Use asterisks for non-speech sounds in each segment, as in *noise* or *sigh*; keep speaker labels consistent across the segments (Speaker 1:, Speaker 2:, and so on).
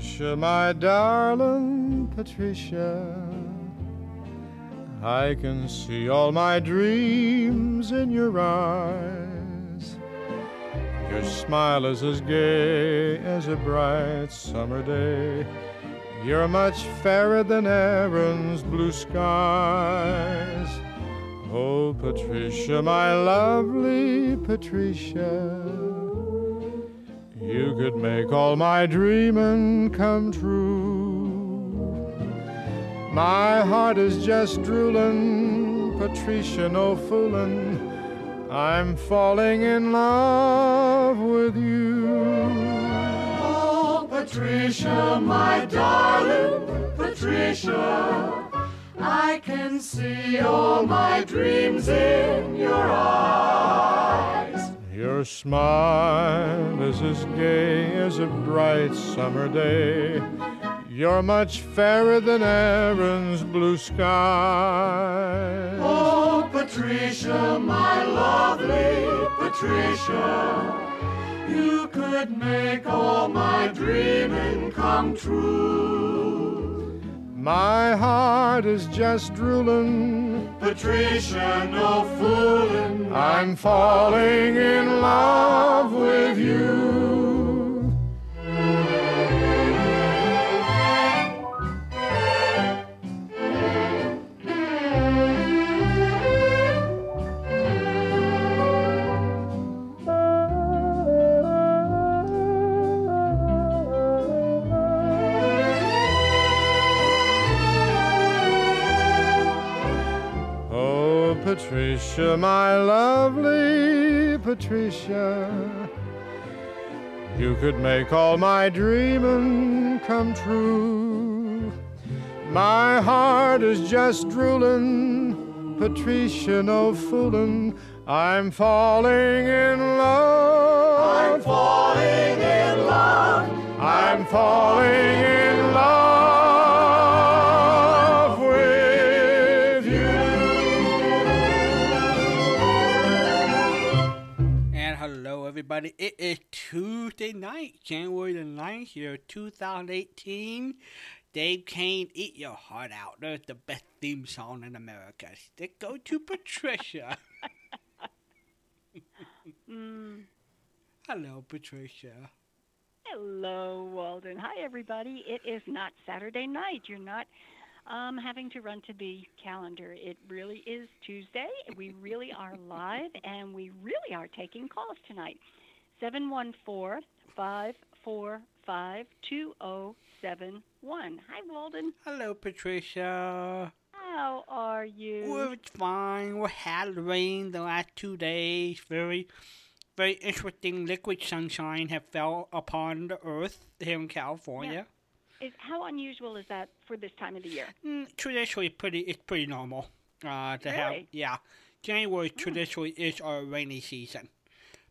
Speaker 1: Patricia, my darling Patricia. I can see all my dreams in your eyes. Your smile is as gay as a bright summer day. You're much fairer than Erin's blue skies. Oh, Patricia, my lovely Patricia, you could make all my dreaming come true. My heart is just drooling, Patricia, no foolin'. I'm falling in love with you.
Speaker 2: Oh, Patricia, my darling Patricia, I can see all my dreams in your eyes.
Speaker 1: Your smile is as gay as a bright summer day. You're much fairer than Erin's blue sky.
Speaker 2: Oh, Patricia, my lovely Patricia, you could make all my dreaming come true.
Speaker 1: My heart is just drooling.
Speaker 2: Patricia, no foolin'.
Speaker 1: I'm falling in love with you. Patricia, my lovely Patricia, you could make all my dreaming come true. My heart is just drooling, Patricia, no foolin'. I'm falling in love.
Speaker 2: I'm falling in love.
Speaker 1: I'm falling in love
Speaker 3: everybody. It is Tuesday night, January the 9th, year 2018. Dave Kane, eat your heart out. There's the best theme song in America. Let's go to Patricia. *laughs* Hello, Patricia.
Speaker 4: Hello, Walden. Hi, everybody. It is not Saturday night. You're not um, having to run to the calendar. It really is Tuesday. We really are *laughs* live, and we really are taking calls tonight. 714 545 2071. Hi, Walden.
Speaker 3: Hello, Patricia.
Speaker 4: How are you?
Speaker 3: We're fine. We had rain the last two days. Very, very interesting liquid sunshine have fell upon the earth here in California.
Speaker 4: Is, how unusual is that for this time of the year?
Speaker 3: Mm, traditionally, pretty it's pretty normal. Uh, to have yeah, January traditionally is our rainy season,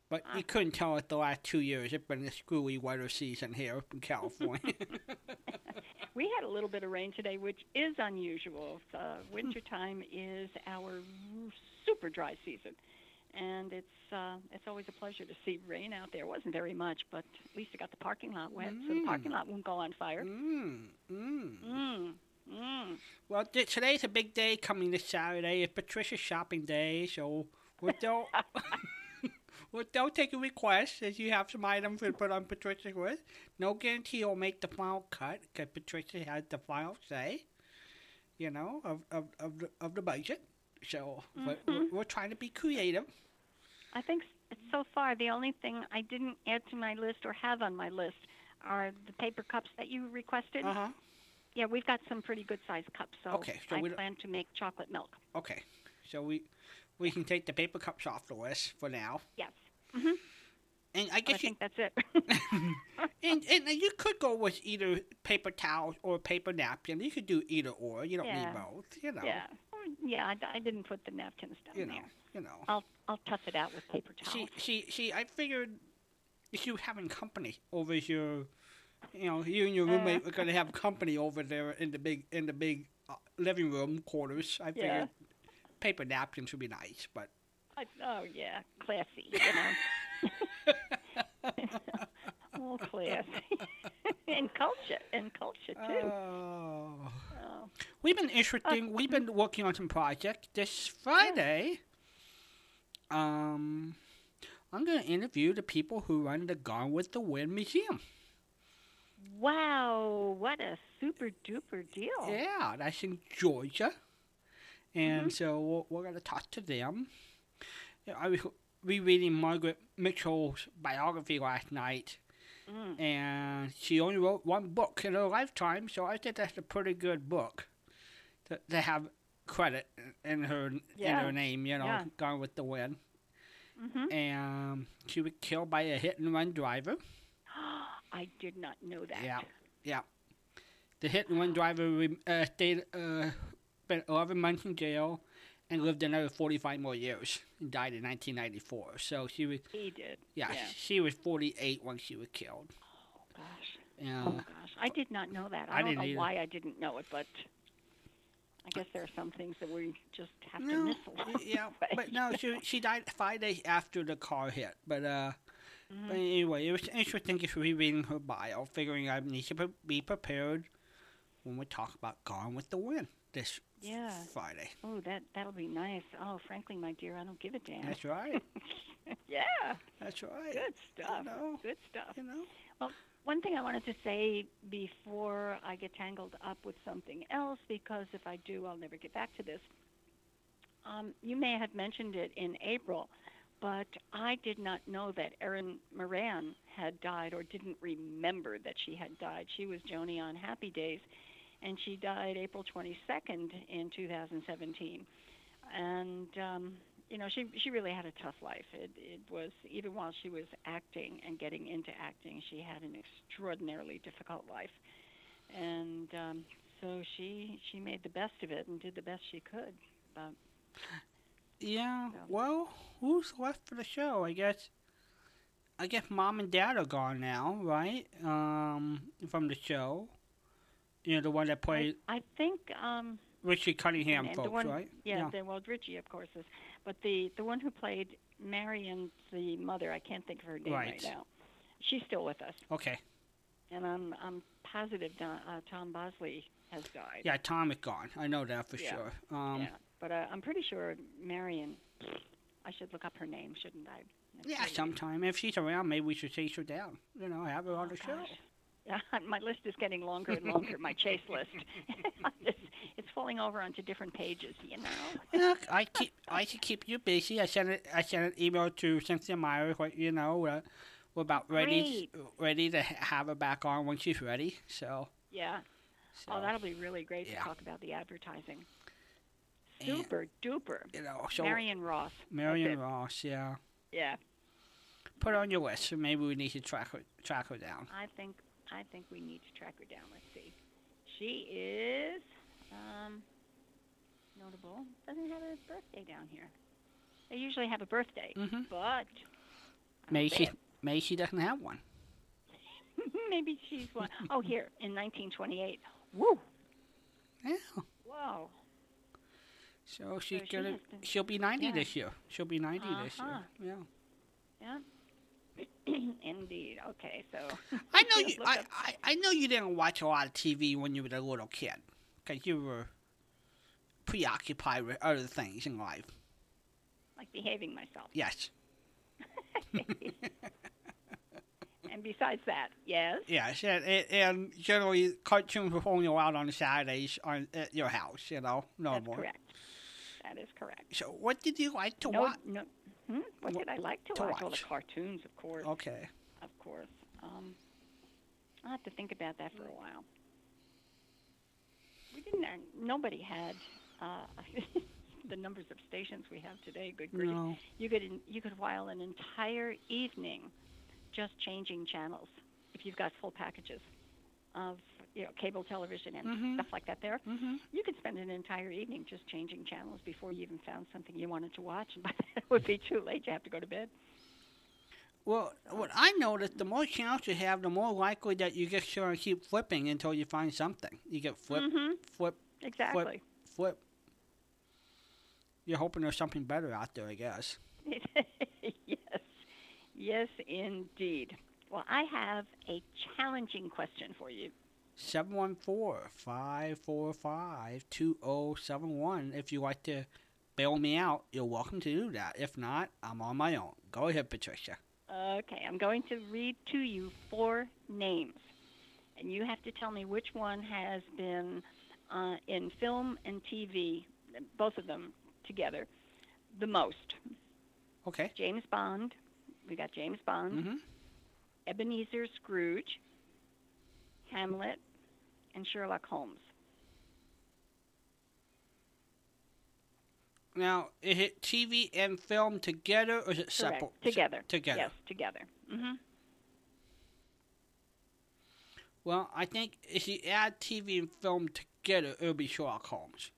Speaker 3: but you couldn't tell it the last two years. It's been a screwy weather season here up in California. *laughs* *laughs*
Speaker 4: We had a little bit of rain today, which is unusual. Uh, wintertime is our super dry season, and it's uh, it's always a pleasure to see rain out there. It wasn't very much, but at least it got the parking lot wet, so the parking lot won't go on fire.
Speaker 3: mm, mm.
Speaker 4: Mm. Mm.
Speaker 3: Well, th- today's a big day coming this Saturday. It's Patricia's shopping day, so we're *laughs* still we're still taking requests as you have some items to put on Patricia's list. No guarantee you'll make the final cut because Patricia has the final say, you know, of of of the, of the budget. So but we're, we're trying to be creative.
Speaker 4: I think so far the only thing I didn't add to my list or have on my list are the paper cups that you requested.
Speaker 3: Uh huh.
Speaker 4: Yeah, we've got some pretty good sized cups, so,
Speaker 3: Okay, so
Speaker 4: I
Speaker 3: we
Speaker 4: plan to make chocolate milk.
Speaker 3: Okay, so we we can take the paper cups off the list for now,
Speaker 4: Yes,
Speaker 3: and I
Speaker 4: I
Speaker 3: guess you
Speaker 4: think that's it. *laughs*
Speaker 3: And, and you could go with either paper towels or paper napkin. You could do either or. You don't
Speaker 4: Yeah.
Speaker 3: need both. You know.
Speaker 4: yeah, yeah. I didn't put the napkins down
Speaker 3: You know.
Speaker 4: there.
Speaker 3: You know.
Speaker 4: I'll I'll tough it out with paper towels.
Speaker 3: See, see, see. I figured if you having company over your, you know, you and your
Speaker 4: Uh.
Speaker 3: roommate were gonna have company over there in the big in the big uh, living room quarters. I figured
Speaker 4: Yeah.
Speaker 3: Paper napkins would be nice, but
Speaker 4: I, oh yeah, classy. You know. *laughs* oh, classy. *laughs* and culture, and culture too.
Speaker 3: Oh.
Speaker 4: oh.
Speaker 3: We've been interesting. We've been working on some projects. This Friday, um, I'm going to interview the people who run the Gone with the Wind Museum.
Speaker 4: Wow, what a super duper deal!
Speaker 3: Yeah, that's in Georgia, and so we're, we're going to talk to them. Yeah, I was rereading Margaret Mitchell's biography last night,
Speaker 4: Mm.
Speaker 3: and she only wrote one book in her lifetime, so I think that's a pretty good book to, to have credit in her in her name. You know,
Speaker 4: Yeah.
Speaker 3: Gone with the Wind.
Speaker 4: hmm
Speaker 3: And she was killed by a hit and run driver. *gasps*
Speaker 4: I did not know that.
Speaker 3: Yeah. Yeah. The hit and run driver uh, stayed, uh, spent 11 months in jail and lived another 45 more years and died in 1994. So she was,
Speaker 4: He did.
Speaker 3: yeah,
Speaker 4: Yeah.
Speaker 3: she was 48 when she was killed.
Speaker 4: Oh gosh.
Speaker 3: Yeah.
Speaker 4: Oh gosh. I did not know that. I,
Speaker 3: I
Speaker 4: don't know
Speaker 3: either.
Speaker 4: why I didn't know it, but I guess there are some things that we just have to
Speaker 3: No,
Speaker 4: miss
Speaker 3: y-
Speaker 4: along
Speaker 3: yeah, *laughs* but no, she she died five days after the car hit. But uh,
Speaker 4: Mhm.
Speaker 3: but anyway, it was interesting just rereading her bio, figuring I need to be prepared when we talk about Gone with the Wind this
Speaker 4: Yeah.
Speaker 3: Friday.
Speaker 4: Oh, that that'll be nice. Oh, frankly, my dear, I don't give a damn.
Speaker 3: That's right. *laughs*
Speaker 4: yeah.
Speaker 3: That's right.
Speaker 4: Good stuff.
Speaker 3: know.
Speaker 4: Good stuff.
Speaker 3: You know.
Speaker 4: Well, one thing I wanted to say before I get tangled up with something else, because if I do, I'll never get back to this. Um, you may have mentioned it in April, but I did not know that Erin Moran had died or didn't remember that she had died. She was Joanie on Happy Days, and she died April 22nd in 2017. And um, you know, she she really had a tough life. It it was even while she was acting and getting into acting, she had an extraordinarily difficult life, and um, so she she made the best of it and did the best she could. But *laughs*
Speaker 3: Yeah.
Speaker 4: So-
Speaker 3: Well, who's left for the show? I guess. I guess mom and dad are gone now, right? Um, from the show. You know the one that played
Speaker 4: I think um,
Speaker 3: Richie Cunningham,
Speaker 4: and the
Speaker 3: folks,
Speaker 4: one-
Speaker 3: right?
Speaker 4: yeah, The, well Richie of course is, but the the one who played Marion, the mother, I can't think of her name right,
Speaker 3: Right.
Speaker 4: now. She's still with us,
Speaker 3: Okay.
Speaker 4: and I'm I'm positive Don, uh, Tom Bosley has died.
Speaker 3: Yeah, Tom is gone. I know that for
Speaker 4: Yeah.
Speaker 3: sure. Um,
Speaker 4: yeah, but uh, I'm pretty sure Marion. I should look up her name, shouldn't I? That's
Speaker 3: Yeah, sometime if she's around, maybe we should chase her down. You know, have her on
Speaker 4: Oh,
Speaker 3: the show.
Speaker 4: gosh. Yeah, *laughs* my list is getting longer and longer. my chase list. *laughs* it's, it's falling over onto different pages, you know. *laughs*
Speaker 3: Yeah, I keep I should keep you busy. I sent it. I sent an email to Cynthia Myers. What you know, uh, we're about ready ready to have her back on when she's ready. So.
Speaker 4: Yeah.
Speaker 3: so
Speaker 4: Oh, that'll be really great
Speaker 3: yeah.
Speaker 4: to talk about the advertising.
Speaker 3: And-
Speaker 4: Super duper.
Speaker 3: you know, so
Speaker 4: Marion Ross.
Speaker 3: Marion Ross, yeah.
Speaker 4: Yeah,
Speaker 3: Put her on your list. So maybe we need to track her track her down.
Speaker 4: I think I think we need to track her down. Let's see. She is um, notable. Doesn't have a birthday down here. They usually have a birthday,
Speaker 3: Mm-hmm.
Speaker 4: but
Speaker 3: Maybe she *laughs* maybe she doesn't have one. *laughs*
Speaker 4: maybe she's one. Oh, here in 1928. Woo!
Speaker 3: Yeah.
Speaker 4: Whoa.
Speaker 3: So she's
Speaker 4: she
Speaker 3: gonna she'll be ninety
Speaker 4: yeah.
Speaker 3: this year. She'll be 90 this year.
Speaker 4: Uh-huh.
Speaker 3: Yeah.
Speaker 4: Yeah. *clears throat* Indeed. Okay, so *laughs*
Speaker 3: I know you. I, I I know you didn't watch a lot of TV when you were a little kid, because you were preoccupied with other things in life.
Speaker 4: like behaving myself.
Speaker 3: Yes. *laughs* *laughs*
Speaker 4: And besides that, yes.
Speaker 3: Yes, and, and, generally cartoons were only allowed on Saturdays on at your house. You know, no
Speaker 4: That's
Speaker 3: more.
Speaker 4: correct. That is correct.
Speaker 3: So, what did you like to
Speaker 4: no,
Speaker 3: watch?
Speaker 4: no. Hmm? What
Speaker 3: Wha-
Speaker 4: did I like to,
Speaker 3: to
Speaker 4: watch? Well, the cartoons, of course.
Speaker 3: Okay.
Speaker 4: Of course. Um, I'll have to think about that for a while. We didn't. Uh, nobody had uh, *laughs* the numbers of stations we have today. Good grief!
Speaker 3: No.
Speaker 4: You could you could while an entire evening just changing channels if you've got full packages of you know cable television and
Speaker 3: Mhm.
Speaker 4: stuff like that. There,
Speaker 3: Mm-hmm.
Speaker 4: you could spend an entire evening just changing channels before you even found something you wanted to watch, and by then it would be too late. You have to go to bed.
Speaker 3: Well, what I noticed, the more channels you have, the more likely that you just sort of keep flipping until you find something. You get flip,
Speaker 4: hmm
Speaker 3: flip,
Speaker 4: Exactly.
Speaker 3: flip. You're hoping there's something better out there, I guess. *laughs*
Speaker 4: yes, yes, indeed. Well, I have a challenging question for you.
Speaker 3: 714-545-2071. If you'd like to bail me out, you're welcome to do that. If not, I'm on my own. Go ahead, Patricia.
Speaker 4: Okay, I'm going to read to you four names, and you have to tell me which one has been uh, in film and TV, both of them together, the most.
Speaker 3: Okay.
Speaker 4: James Bond. We got James Bond.
Speaker 3: Mm-hmm.
Speaker 4: Ebenezer Scrooge. Hamlet. And Sherlock Holmes.
Speaker 3: Now, is it TV and film together, or is it separate?
Speaker 4: Together.
Speaker 3: Together.
Speaker 4: Yes, together. Mm-hmm.
Speaker 3: Well, I think if you add TV and film together, it'll be Sherlock Holmes.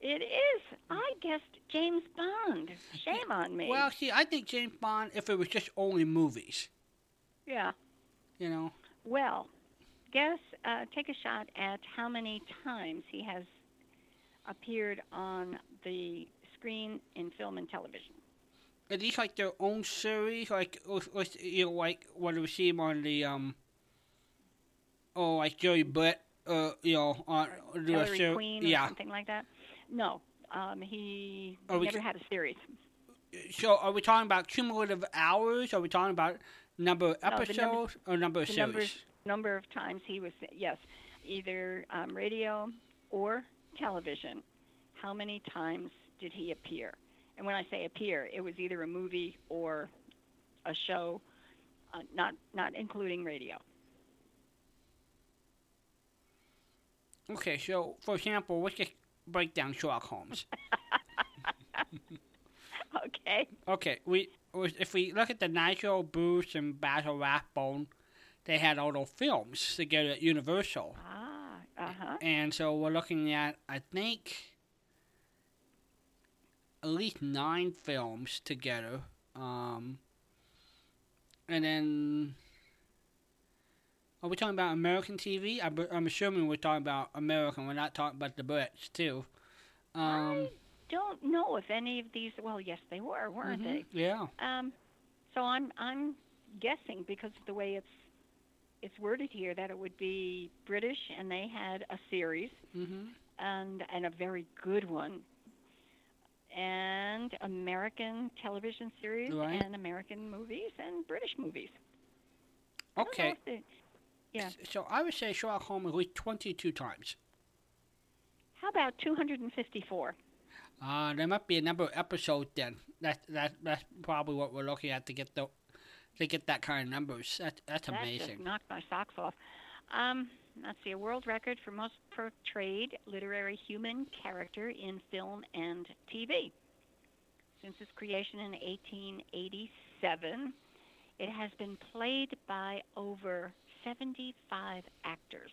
Speaker 4: It is. I guessed James Bond. Shame on me.
Speaker 3: Well, see, I think James Bond, if it was just only movies,
Speaker 4: yeah.
Speaker 3: you know.
Speaker 4: Well, guess, uh, take a shot at how many times he has appeared on the screen in film and television.
Speaker 3: Are these like their own series, like or, or, you know, like what we see him on the um, oh, like Joey Butt, uh, you know, on a
Speaker 4: Hillary
Speaker 3: ser-
Speaker 4: Queen or
Speaker 3: yeah.
Speaker 4: something like that. No, um, he
Speaker 3: Are
Speaker 4: never
Speaker 3: ca-
Speaker 4: had a series.
Speaker 3: So, are we talking about cumulative hours? Are we talking about number of
Speaker 4: No, the
Speaker 3: episodes
Speaker 4: number-
Speaker 3: or number of
Speaker 4: The
Speaker 3: series?
Speaker 4: numbers, number of times he was yes, either um, radio or television. How many times did he appear? And when I say appear, it was either a movie or a show, uh, not not including radio.
Speaker 3: Okay, so for example, let's just break down Sherlock Holmes. *laughs* *laughs*
Speaker 4: okay.
Speaker 3: Okay, we if we look at the Nigel Bruce and Basil Rathbone, they had all those films together at Universal,
Speaker 4: Ah. Uh huh.
Speaker 3: and so we're looking at I think at least nine films together, um, and then. Are we talking about American TV? I, am assuming we're talking about American. We're not talking about the Brits too. Um,
Speaker 4: I don't know if any of these. Well, yes, they were, weren't
Speaker 3: mhm, Yeah.
Speaker 4: Um, so I'm I'm guessing because of the way it's it's worded here that it would be British, and they had a series
Speaker 3: hmm
Speaker 4: and and a very good one, and American television series
Speaker 3: Right.
Speaker 4: and American movies and British movies. I don't know
Speaker 3: Okay.
Speaker 4: they- Yeah.
Speaker 3: So I would say Sherlock Holmes at least 22 times.
Speaker 4: How about 254?
Speaker 3: Uh, there might be a number of episodes then. That that that's probably what we're looking at to get the to get that kind of numbers. That that's
Speaker 4: That
Speaker 3: amazing.
Speaker 4: just knocked my socks off. Um, let's see, a world record for most portrayed literary human character in film and TV. Since its creation in 1887, it has been played by over 75 actors.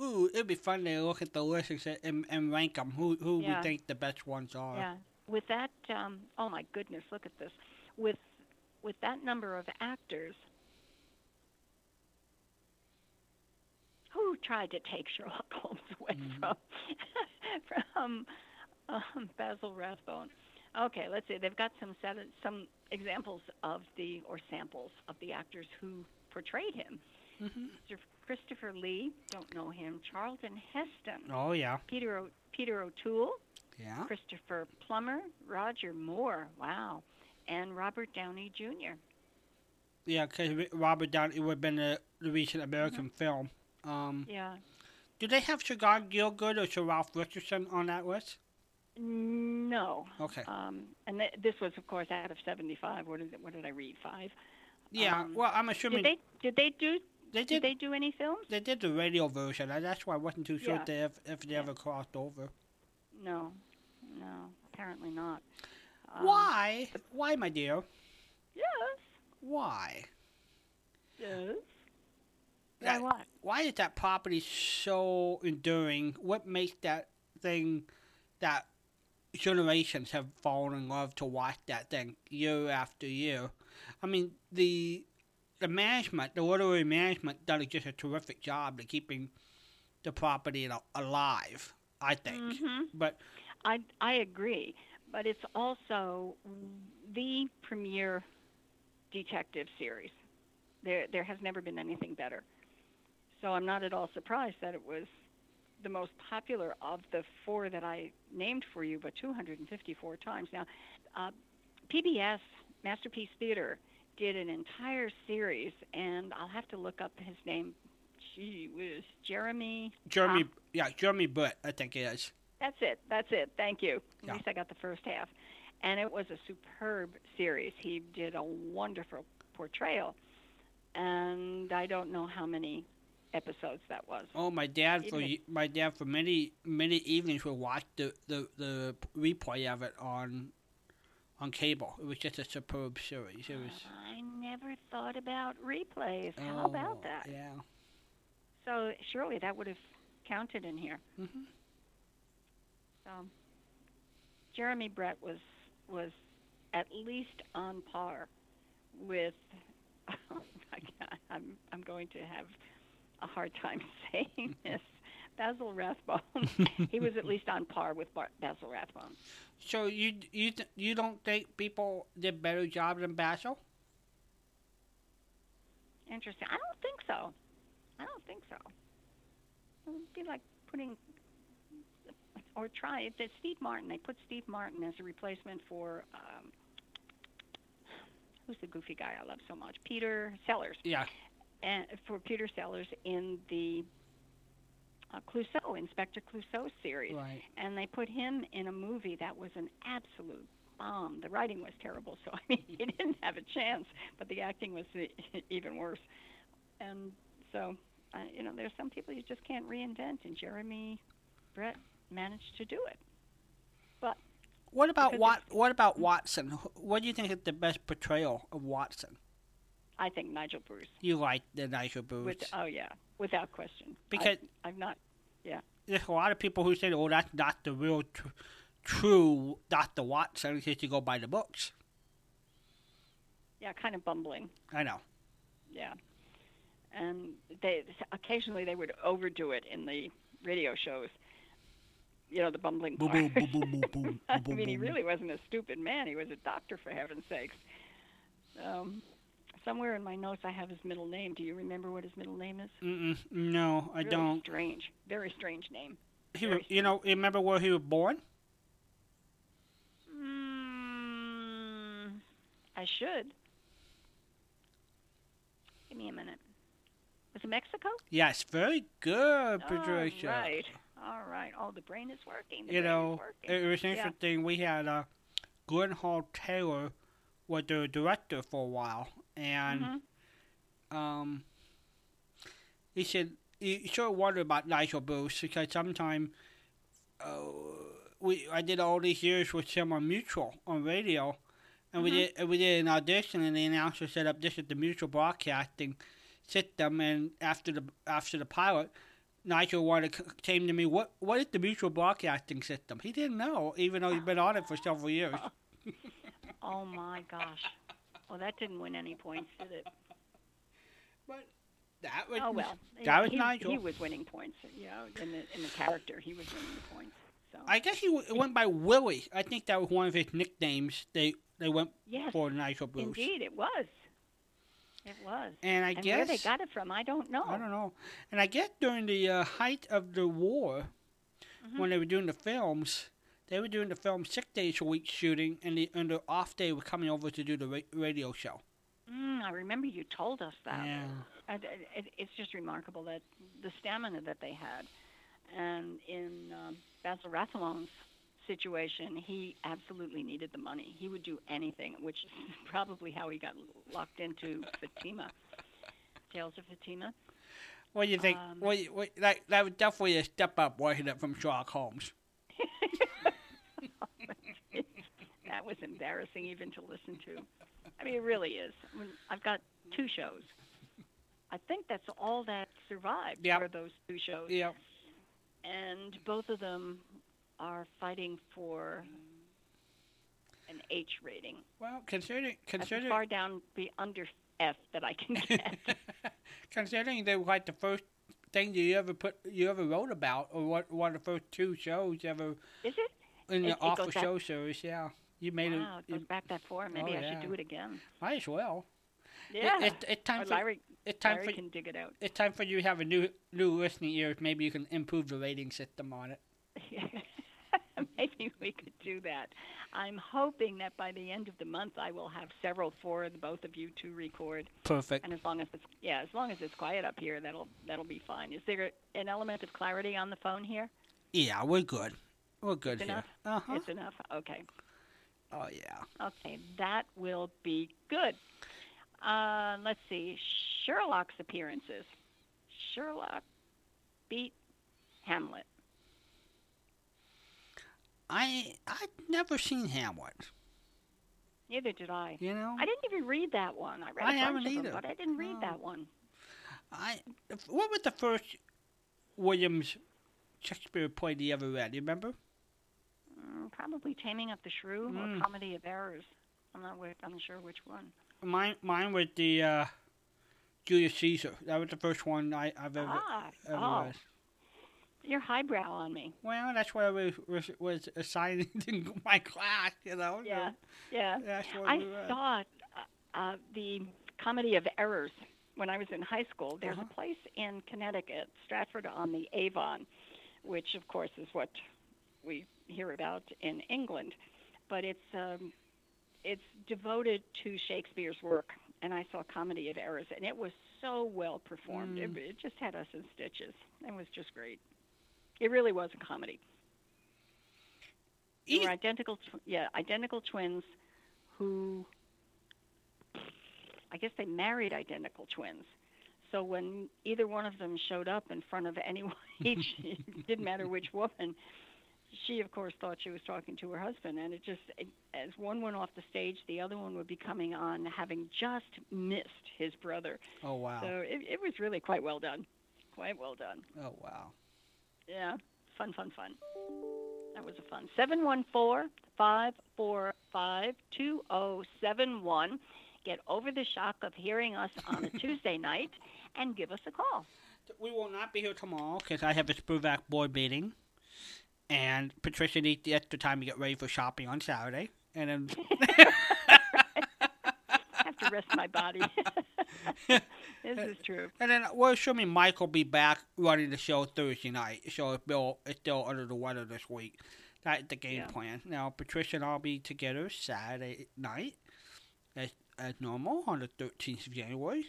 Speaker 3: Ooh, it'd be fun to look at the list and, and, rank them. Who who
Speaker 4: Yeah.
Speaker 3: we think the best ones are.
Speaker 4: Yeah. With that, um, oh my goodness, look at this. With with that number of actors, who tried to take Sherlock *laughs* Holmes away
Speaker 3: Mhm.
Speaker 4: from *laughs* from um, Basil Rathbone? Okay, let's see. They've got some set, some examples of the or samples of the actors who portrayed him.
Speaker 3: hmm
Speaker 4: Mr. Christopher Lee, don't know him. Charlton Heston,
Speaker 3: Oh yeah,
Speaker 4: Peter o- Peter O'Toole,
Speaker 3: yeah.
Speaker 4: Christopher Plummer, Roger Moore, wow, and Robert Downey Jr.
Speaker 3: Yeah, because Robert Downey would have been the, the recent American
Speaker 4: Mm-hmm.
Speaker 3: film. Um,
Speaker 4: Yeah.
Speaker 3: do they have Sir Guy Gielgud or Sir Ralph Richardson on that list?
Speaker 4: No.
Speaker 3: Okay.
Speaker 4: Um, and th- this was, of course, out of 75. What did it, what did I read? Five.
Speaker 3: Yeah.
Speaker 4: um,
Speaker 3: well, I'm assuming
Speaker 4: Did they did they do
Speaker 3: they
Speaker 4: did
Speaker 3: did
Speaker 4: they do any films?
Speaker 3: They did the radio version. and That's why I wasn't too sure
Speaker 4: Yeah.
Speaker 3: if they, if they
Speaker 4: Yeah.
Speaker 3: ever crossed over.
Speaker 4: No. No. Apparently not. Um,
Speaker 3: why? Why, my dear?
Speaker 4: Yes.
Speaker 3: Why?
Speaker 4: Yes. Why
Speaker 3: That-
Speaker 4: what?
Speaker 3: Why is that property so enduring? What makes that thing that generations have fallen in love to watch that thing year after year? I mean, the the management, the literary management, done just a terrific job of keeping the property alive. I think,
Speaker 4: hmm
Speaker 3: but
Speaker 4: I I agree, but it's also the premier detective series. There there has never been anything better. So I'm not at all surprised that it was the most popular of the four that I named for you, but 254 times. Now, uh, PBS Masterpiece Theater did an entire series, and I'll have to look up his name. Gee whiz, Jeremy.
Speaker 3: Jeremy, yeah, Jeremy Brett, I think it is.
Speaker 4: That's it. That's it. Thank you. At
Speaker 3: Yeah.
Speaker 4: least I got the first half. And it was a superb series. He did a wonderful portrayal. And I don't know how many episodes that was.
Speaker 3: Oh, my dad for
Speaker 4: Even-
Speaker 3: my dad for many many evenings would watch the, the, the replay of it on on cable. It was just a superb series. It was.
Speaker 4: I never thought about replays. How
Speaker 3: oh,
Speaker 4: about that?
Speaker 3: Yeah.
Speaker 4: So surely that would have counted in here.
Speaker 3: hmm
Speaker 4: So Jeremy Brett was was at least on par with. *laughs* Oh I'm I'm going to have a hard time *laughs* saying *laughs* this. Basil Rathbone. he was at least on par with Bar- Basil Rathbone.
Speaker 3: So you you th- you don't think people did better job than Basil?
Speaker 4: Interesting. I don't think so. I don't think so. It would be like putting or try it. That Steve Martin. They put Steve Martin as a replacement for um, who's the goofy guy I love so much? Peter Sellers.
Speaker 3: Yeah.
Speaker 4: and for Peter Sellers in the uh, Clouseau, Inspector Clouseau series,
Speaker 3: Right.
Speaker 4: and they put him in a movie that was an absolute bomb. The writing was terrible, so *laughs* I mean he didn't have a chance, but the acting was *laughs* even worse. And so, uh, you know, there's some people you just can't reinvent, and Jeremy Brett managed to do it.
Speaker 3: But what about Wat? What about Watson? What do you think is the best portrayal of Watson?
Speaker 4: I think Nigel Bruce.
Speaker 3: You like the Nigel Bruce?
Speaker 4: With, oh yeah, without question.
Speaker 3: Because-
Speaker 4: I, I'm not. Yeah.
Speaker 3: There's a lot of people who say, "Oh, that's not the real, tr- true Doctor Watson." Because you go by the books.
Speaker 4: Yeah, kind of bumbling.
Speaker 3: I know.
Speaker 4: Yeah, and they occasionally they would overdo it in the radio shows. You know, the bumbling
Speaker 3: Boom, boom, boom, *laughs* boom, boom, boom,
Speaker 4: I
Speaker 3: boom,
Speaker 4: mean, he really wasn't a stupid man. He was a doctor, for heaven's sakes. Um, somewhere in my notes, I have his middle name. Do you remember what his middle name is?
Speaker 3: Mm-mm, no, I
Speaker 4: really
Speaker 3: don't.
Speaker 4: Strange, very strange name.
Speaker 3: He,
Speaker 4: very
Speaker 3: you know, remember where he was born?
Speaker 4: Mm, I should. Give me a minute. Was it Mexico?
Speaker 3: Yes, very good, Patricia.
Speaker 4: All right. All right. Oh, the brain is working. The
Speaker 3: You know,
Speaker 4: working.
Speaker 3: it was interesting. We had uh, Glenhall Taylor was the director for a while, and
Speaker 4: Mhm.
Speaker 3: um, he said he sort of wondered about Nigel Bruce because sometimes uh, we I did all these years with him on Mutual on radio, and we
Speaker 4: Mhm.
Speaker 3: did and we did an audition, and the announcer set up this is the Mutual Broadcasting system, and after the after the pilot. Nigel wanted came to me. What what is the mutual broadcasting system? He didn't know, even though he's been on it for several years. *laughs*
Speaker 4: Oh my gosh. Well, that didn't win any points, did it?
Speaker 3: But that was
Speaker 4: Oh well.
Speaker 3: that was
Speaker 4: he,
Speaker 3: Nigel.
Speaker 4: He was winning points. You know, in the in the character, he was winning the points. So
Speaker 3: I guess he w- went by Willie. I think that was one of his nicknames. They they went
Speaker 4: yes,
Speaker 3: for Nigel Bruce.
Speaker 4: indeed, it was. It was.
Speaker 3: And I
Speaker 4: and
Speaker 3: guess
Speaker 4: where they got it from, I don't know.
Speaker 3: I don't know. And I guess during the uh, height of the war,
Speaker 4: Mhm.
Speaker 3: when they were doing the films, they were doing the film six days a week shooting, and the and the off day were coming over to do the ra- radio show.
Speaker 4: Mm, I remember you told us that.
Speaker 3: Yeah.
Speaker 4: And it, it, it's just remarkable that the stamina that they had. And in um, Basil Rathbone's situation, he absolutely needed the money. He would do anything, which is *laughs* probably how he got locked into Fatima, Tales of Fatima.
Speaker 3: What do you think?
Speaker 4: Um,
Speaker 3: what, what, that that was definitely a step up, wasn't it, from Sherlock Holmes? *laughs*
Speaker 4: that was embarrassing even to listen to. I mean, it really is. I mean, I've got two shows. I think that's all that survived
Speaker 3: Yep.
Speaker 4: those two shows.
Speaker 3: Yeah.
Speaker 4: and both of them are fighting for an H rating.
Speaker 3: Well, considering considering
Speaker 4: far down be under F that I can get. *laughs*
Speaker 3: considering they were like the first thing you ever put you ever wrote about, or what one of the first two shows ever
Speaker 4: Is it?
Speaker 3: in
Speaker 4: It-
Speaker 3: the
Speaker 4: it
Speaker 3: offer
Speaker 4: goes back-
Speaker 3: show series. Yeah, you made
Speaker 4: wow,
Speaker 3: it.
Speaker 4: it goes back that far. Maybe
Speaker 3: Oh,
Speaker 4: I
Speaker 3: yeah.
Speaker 4: should do it again.
Speaker 3: might as well.
Speaker 4: Yeah.
Speaker 3: It, it, it's time
Speaker 4: Or
Speaker 3: for
Speaker 4: Larry,
Speaker 3: it's time
Speaker 4: Larry
Speaker 3: for
Speaker 4: can dig it out.
Speaker 3: it's time for you to have a new new listening ear. Maybe you can improve the rating system on it. *laughs* *laughs*
Speaker 4: Maybe we could do that. I'm hoping that by the end of the month I will have several for the both of you to record.
Speaker 3: Perfect.
Speaker 4: And as long as it's yeah, as long as it's quiet up here, that'll that'll be fine. Is there an element of clarity on the phone here?
Speaker 3: Yeah, we're good. We're good
Speaker 4: It's
Speaker 3: here.
Speaker 4: enough?
Speaker 3: Uh huh.
Speaker 4: It's enough. Okay.
Speaker 3: Oh yeah.
Speaker 4: Okay, that will be good. Uh, let's see. Sherlock's appearances. Sherlock beat Hamlet.
Speaker 3: I I'd never seen Hamlet.
Speaker 4: Neither did I.
Speaker 3: You know.
Speaker 4: I didn't even read that one. I read
Speaker 3: I
Speaker 4: a bunch of them, but I didn't read
Speaker 3: No.
Speaker 4: that one.
Speaker 3: I what was the first Williams Shakespeare play you ever read? You remember?
Speaker 4: Mm, probably Taming of the Shrew
Speaker 3: Mm.
Speaker 4: or Comedy of Errors. I'm not. I'm sure which one.
Speaker 3: Mine mine was the uh, Julius Caesar. That was the first one I, I've ever
Speaker 4: ah,
Speaker 3: ever
Speaker 4: oh,
Speaker 3: read.
Speaker 4: You're highbrow on me.
Speaker 3: Well, that's what I was was, was assigned in *laughs* my class. You know.
Speaker 4: Yeah, yeah.
Speaker 3: That's what
Speaker 4: I
Speaker 3: we
Speaker 4: saw uh, uh, the Comedy of Errors when I was in high school. There's
Speaker 3: Uh-huh.
Speaker 4: a place in Connecticut, Stratford on the Avon, which of course is what we hear about in England, but it's um, it's devoted to Shakespeare's work. And I saw Comedy of Errors, and it was so well performed. It,
Speaker 3: Mm.
Speaker 4: it just had us in stitches. It was just great. It really was a comedy. They were identical, tw- yeah, identical twins who, I guess they married identical twins. So when either one of them showed up in front of anyone, each *laughs* it *laughs* didn't matter which woman. She, of course, thought she was talking to her husband, and it just, it, as one went off the stage, the other one would be coming on, having just missed his brother.
Speaker 3: oh wow.
Speaker 4: So it, it was really quite well done, quite well done.
Speaker 3: oh wow.
Speaker 4: Yeah, fun, fun, fun. That was a fun. Seven one four five four five two zero seven one. Get over the shock of hearing us on a *laughs* Tuesday night and give us a call.
Speaker 3: We will not be here tomorrow because I have a SPERDVAC board meeting, and Patricia needs the extra time to get ready for shopping on Saturday, and then *laughs*
Speaker 4: to rest my body. *laughs* *laughs* this is true.
Speaker 3: and then we're assuming Mike will be back running the show Thursday night. So if Bill is still under the weather this week, that's the game
Speaker 4: Yeah.
Speaker 3: plan. Now Patricia and I'll be together Saturday night, as as normal on the thirteenth of January.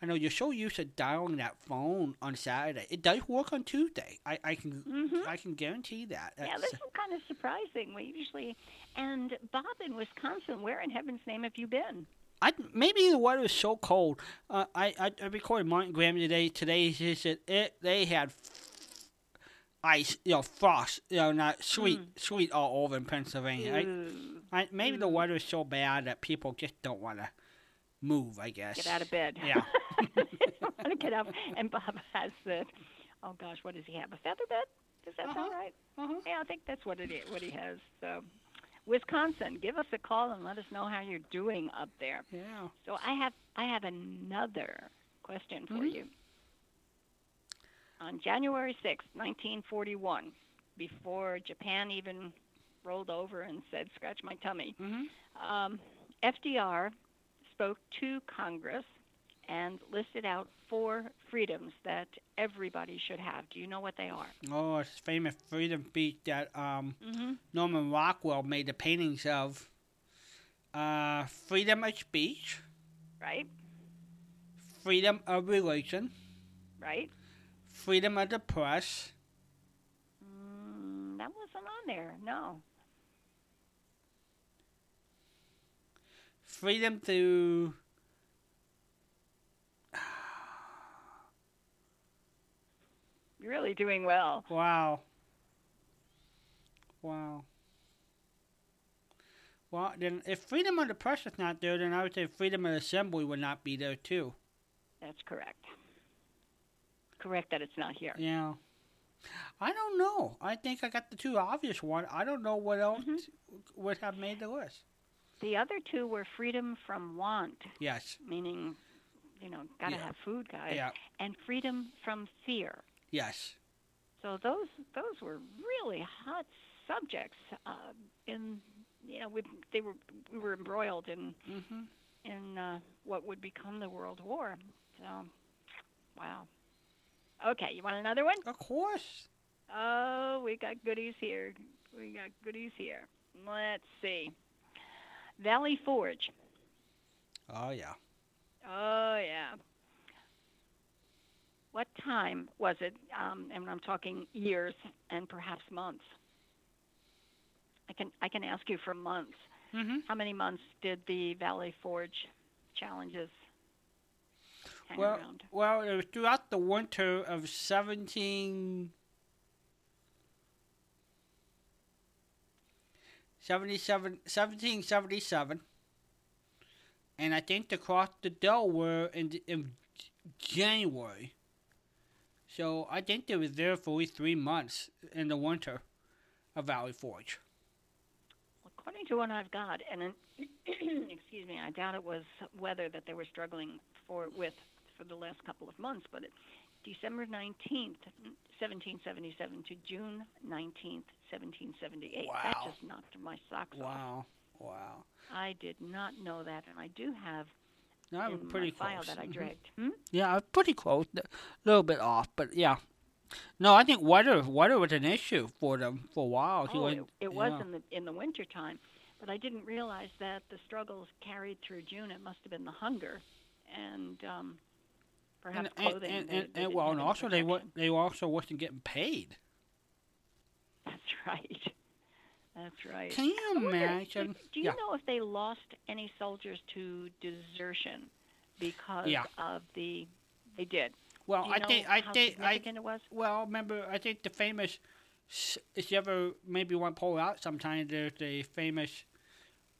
Speaker 3: I know you're so used to dialing that phone on Saturday. It does work on Tuesday. I, I can
Speaker 4: Mhm.
Speaker 3: I can guarantee that.
Speaker 4: Yeah,
Speaker 3: That's-
Speaker 4: this is kind of surprising. We usually, and Bob in Wisconsin, where in heaven's name have you been?
Speaker 3: I maybe the weather is so cold. Uh, I, I I recorded Martin Grams today. Today he said it. They had f- ice, you know, frost, you know, not sweet, sweet all over in Pennsylvania. I, I, maybe the
Speaker 4: Mm.
Speaker 3: weather is so bad that people just don't want to move. I guess.
Speaker 4: get out of bed.
Speaker 3: Yeah. *laughs*
Speaker 4: want to get up. And Bob has the, oh gosh, what does he have? A feather bed? Does that sound
Speaker 3: Uh-huh.
Speaker 4: right?
Speaker 3: Uh-huh.
Speaker 4: Yeah, I think that's what it is, what he has. So, Wisconsin, give us a call and let us know how you're doing up there.
Speaker 3: Yeah.
Speaker 4: So I have I have another question for
Speaker 3: Mhm.
Speaker 4: you. On January sixth, 1941, before Japan even rolled over and said, "Scratch my tummy,"
Speaker 3: Mhm.
Speaker 4: um, FDR spoke to Congress and listed out four freedoms that everybody should have. Do you know what they are?
Speaker 3: Oh, it's famous freedom speech that um
Speaker 4: Mm-hmm.
Speaker 3: Norman Rockwell made the paintings of. Uh, freedom of speech,
Speaker 4: Right?
Speaker 3: freedom of religion,
Speaker 4: Right?
Speaker 3: freedom of the press,
Speaker 4: Mm, that wasn't on there. No.
Speaker 3: freedom to
Speaker 4: You're really doing well.
Speaker 3: wow wow well then if freedom of the press is not there then i would say freedom of assembly would not be there too
Speaker 4: That's correct. Correct that it's not here.
Speaker 3: yeah i don't know i think i got the two obvious one i don't know what else
Speaker 4: Mhm.
Speaker 3: would have made the list
Speaker 4: The other two were freedom from want,
Speaker 3: yes
Speaker 4: meaning, you know, gotta
Speaker 3: Yeah.
Speaker 4: have food, guys,
Speaker 3: yeah
Speaker 4: and freedom from fear.
Speaker 3: yes
Speaker 4: So those those were really hot subjects. Uh, in you know, we they were we were embroiled in
Speaker 3: hmm
Speaker 4: in uh, what would become the World War. So, wow. Okay, you want another one?
Speaker 3: Of course.
Speaker 4: Oh, we got goodies here. We got goodies here. Let's see. Valley Forge.
Speaker 3: Oh yeah.
Speaker 4: Oh yeah. What time was it? Um, and I'm talking years and perhaps months. I can I can ask you for months.
Speaker 3: Mhm.
Speaker 4: How many months did the Valley Forge challenges hang
Speaker 3: Well,
Speaker 4: around?
Speaker 3: well, it was throughout the winter of 17 77 1777 and I think they crossed the Delaware in, in January. So I think they was there for at least three months in the winter of Valley Forge.
Speaker 4: According to what I've got, and then, *clears throat* excuse me, I doubt it was weather that they were struggling for with for the last couple of months, but it, December 19th, 1777 to June 19th, 1778.
Speaker 3: Wow.
Speaker 4: That just knocked my socks off.
Speaker 3: Wow. Wow.
Speaker 4: I did not know that, and I do have In
Speaker 3: pretty
Speaker 4: file
Speaker 3: close.
Speaker 4: that I dragged. Hmm?
Speaker 3: Yeah, I was pretty close. A little bit off, but yeah. No, I think weather weather was an issue for them for a while. He
Speaker 4: Oh,
Speaker 3: went-
Speaker 4: it, it was
Speaker 3: yeah.
Speaker 4: in the in the winter time, but I didn't realize that the struggles carried through June. It must have been the hunger, and um, perhaps
Speaker 3: and,
Speaker 4: clothing.
Speaker 3: and, and,
Speaker 4: they
Speaker 3: and well, and also they were,
Speaker 4: protection.
Speaker 3: they also wasn't getting paid.
Speaker 4: That's *laughs* right. That's right.
Speaker 3: Can you
Speaker 4: I wonder,
Speaker 3: imagine?
Speaker 4: Do, you
Speaker 3: yeah.
Speaker 4: know if they lost any soldiers to desertion because
Speaker 3: Yeah.
Speaker 4: of the? They did.
Speaker 3: Well, I think I think I
Speaker 4: it was?
Speaker 3: well remember I think the famous if you ever maybe want to pull it out sometime there's a famous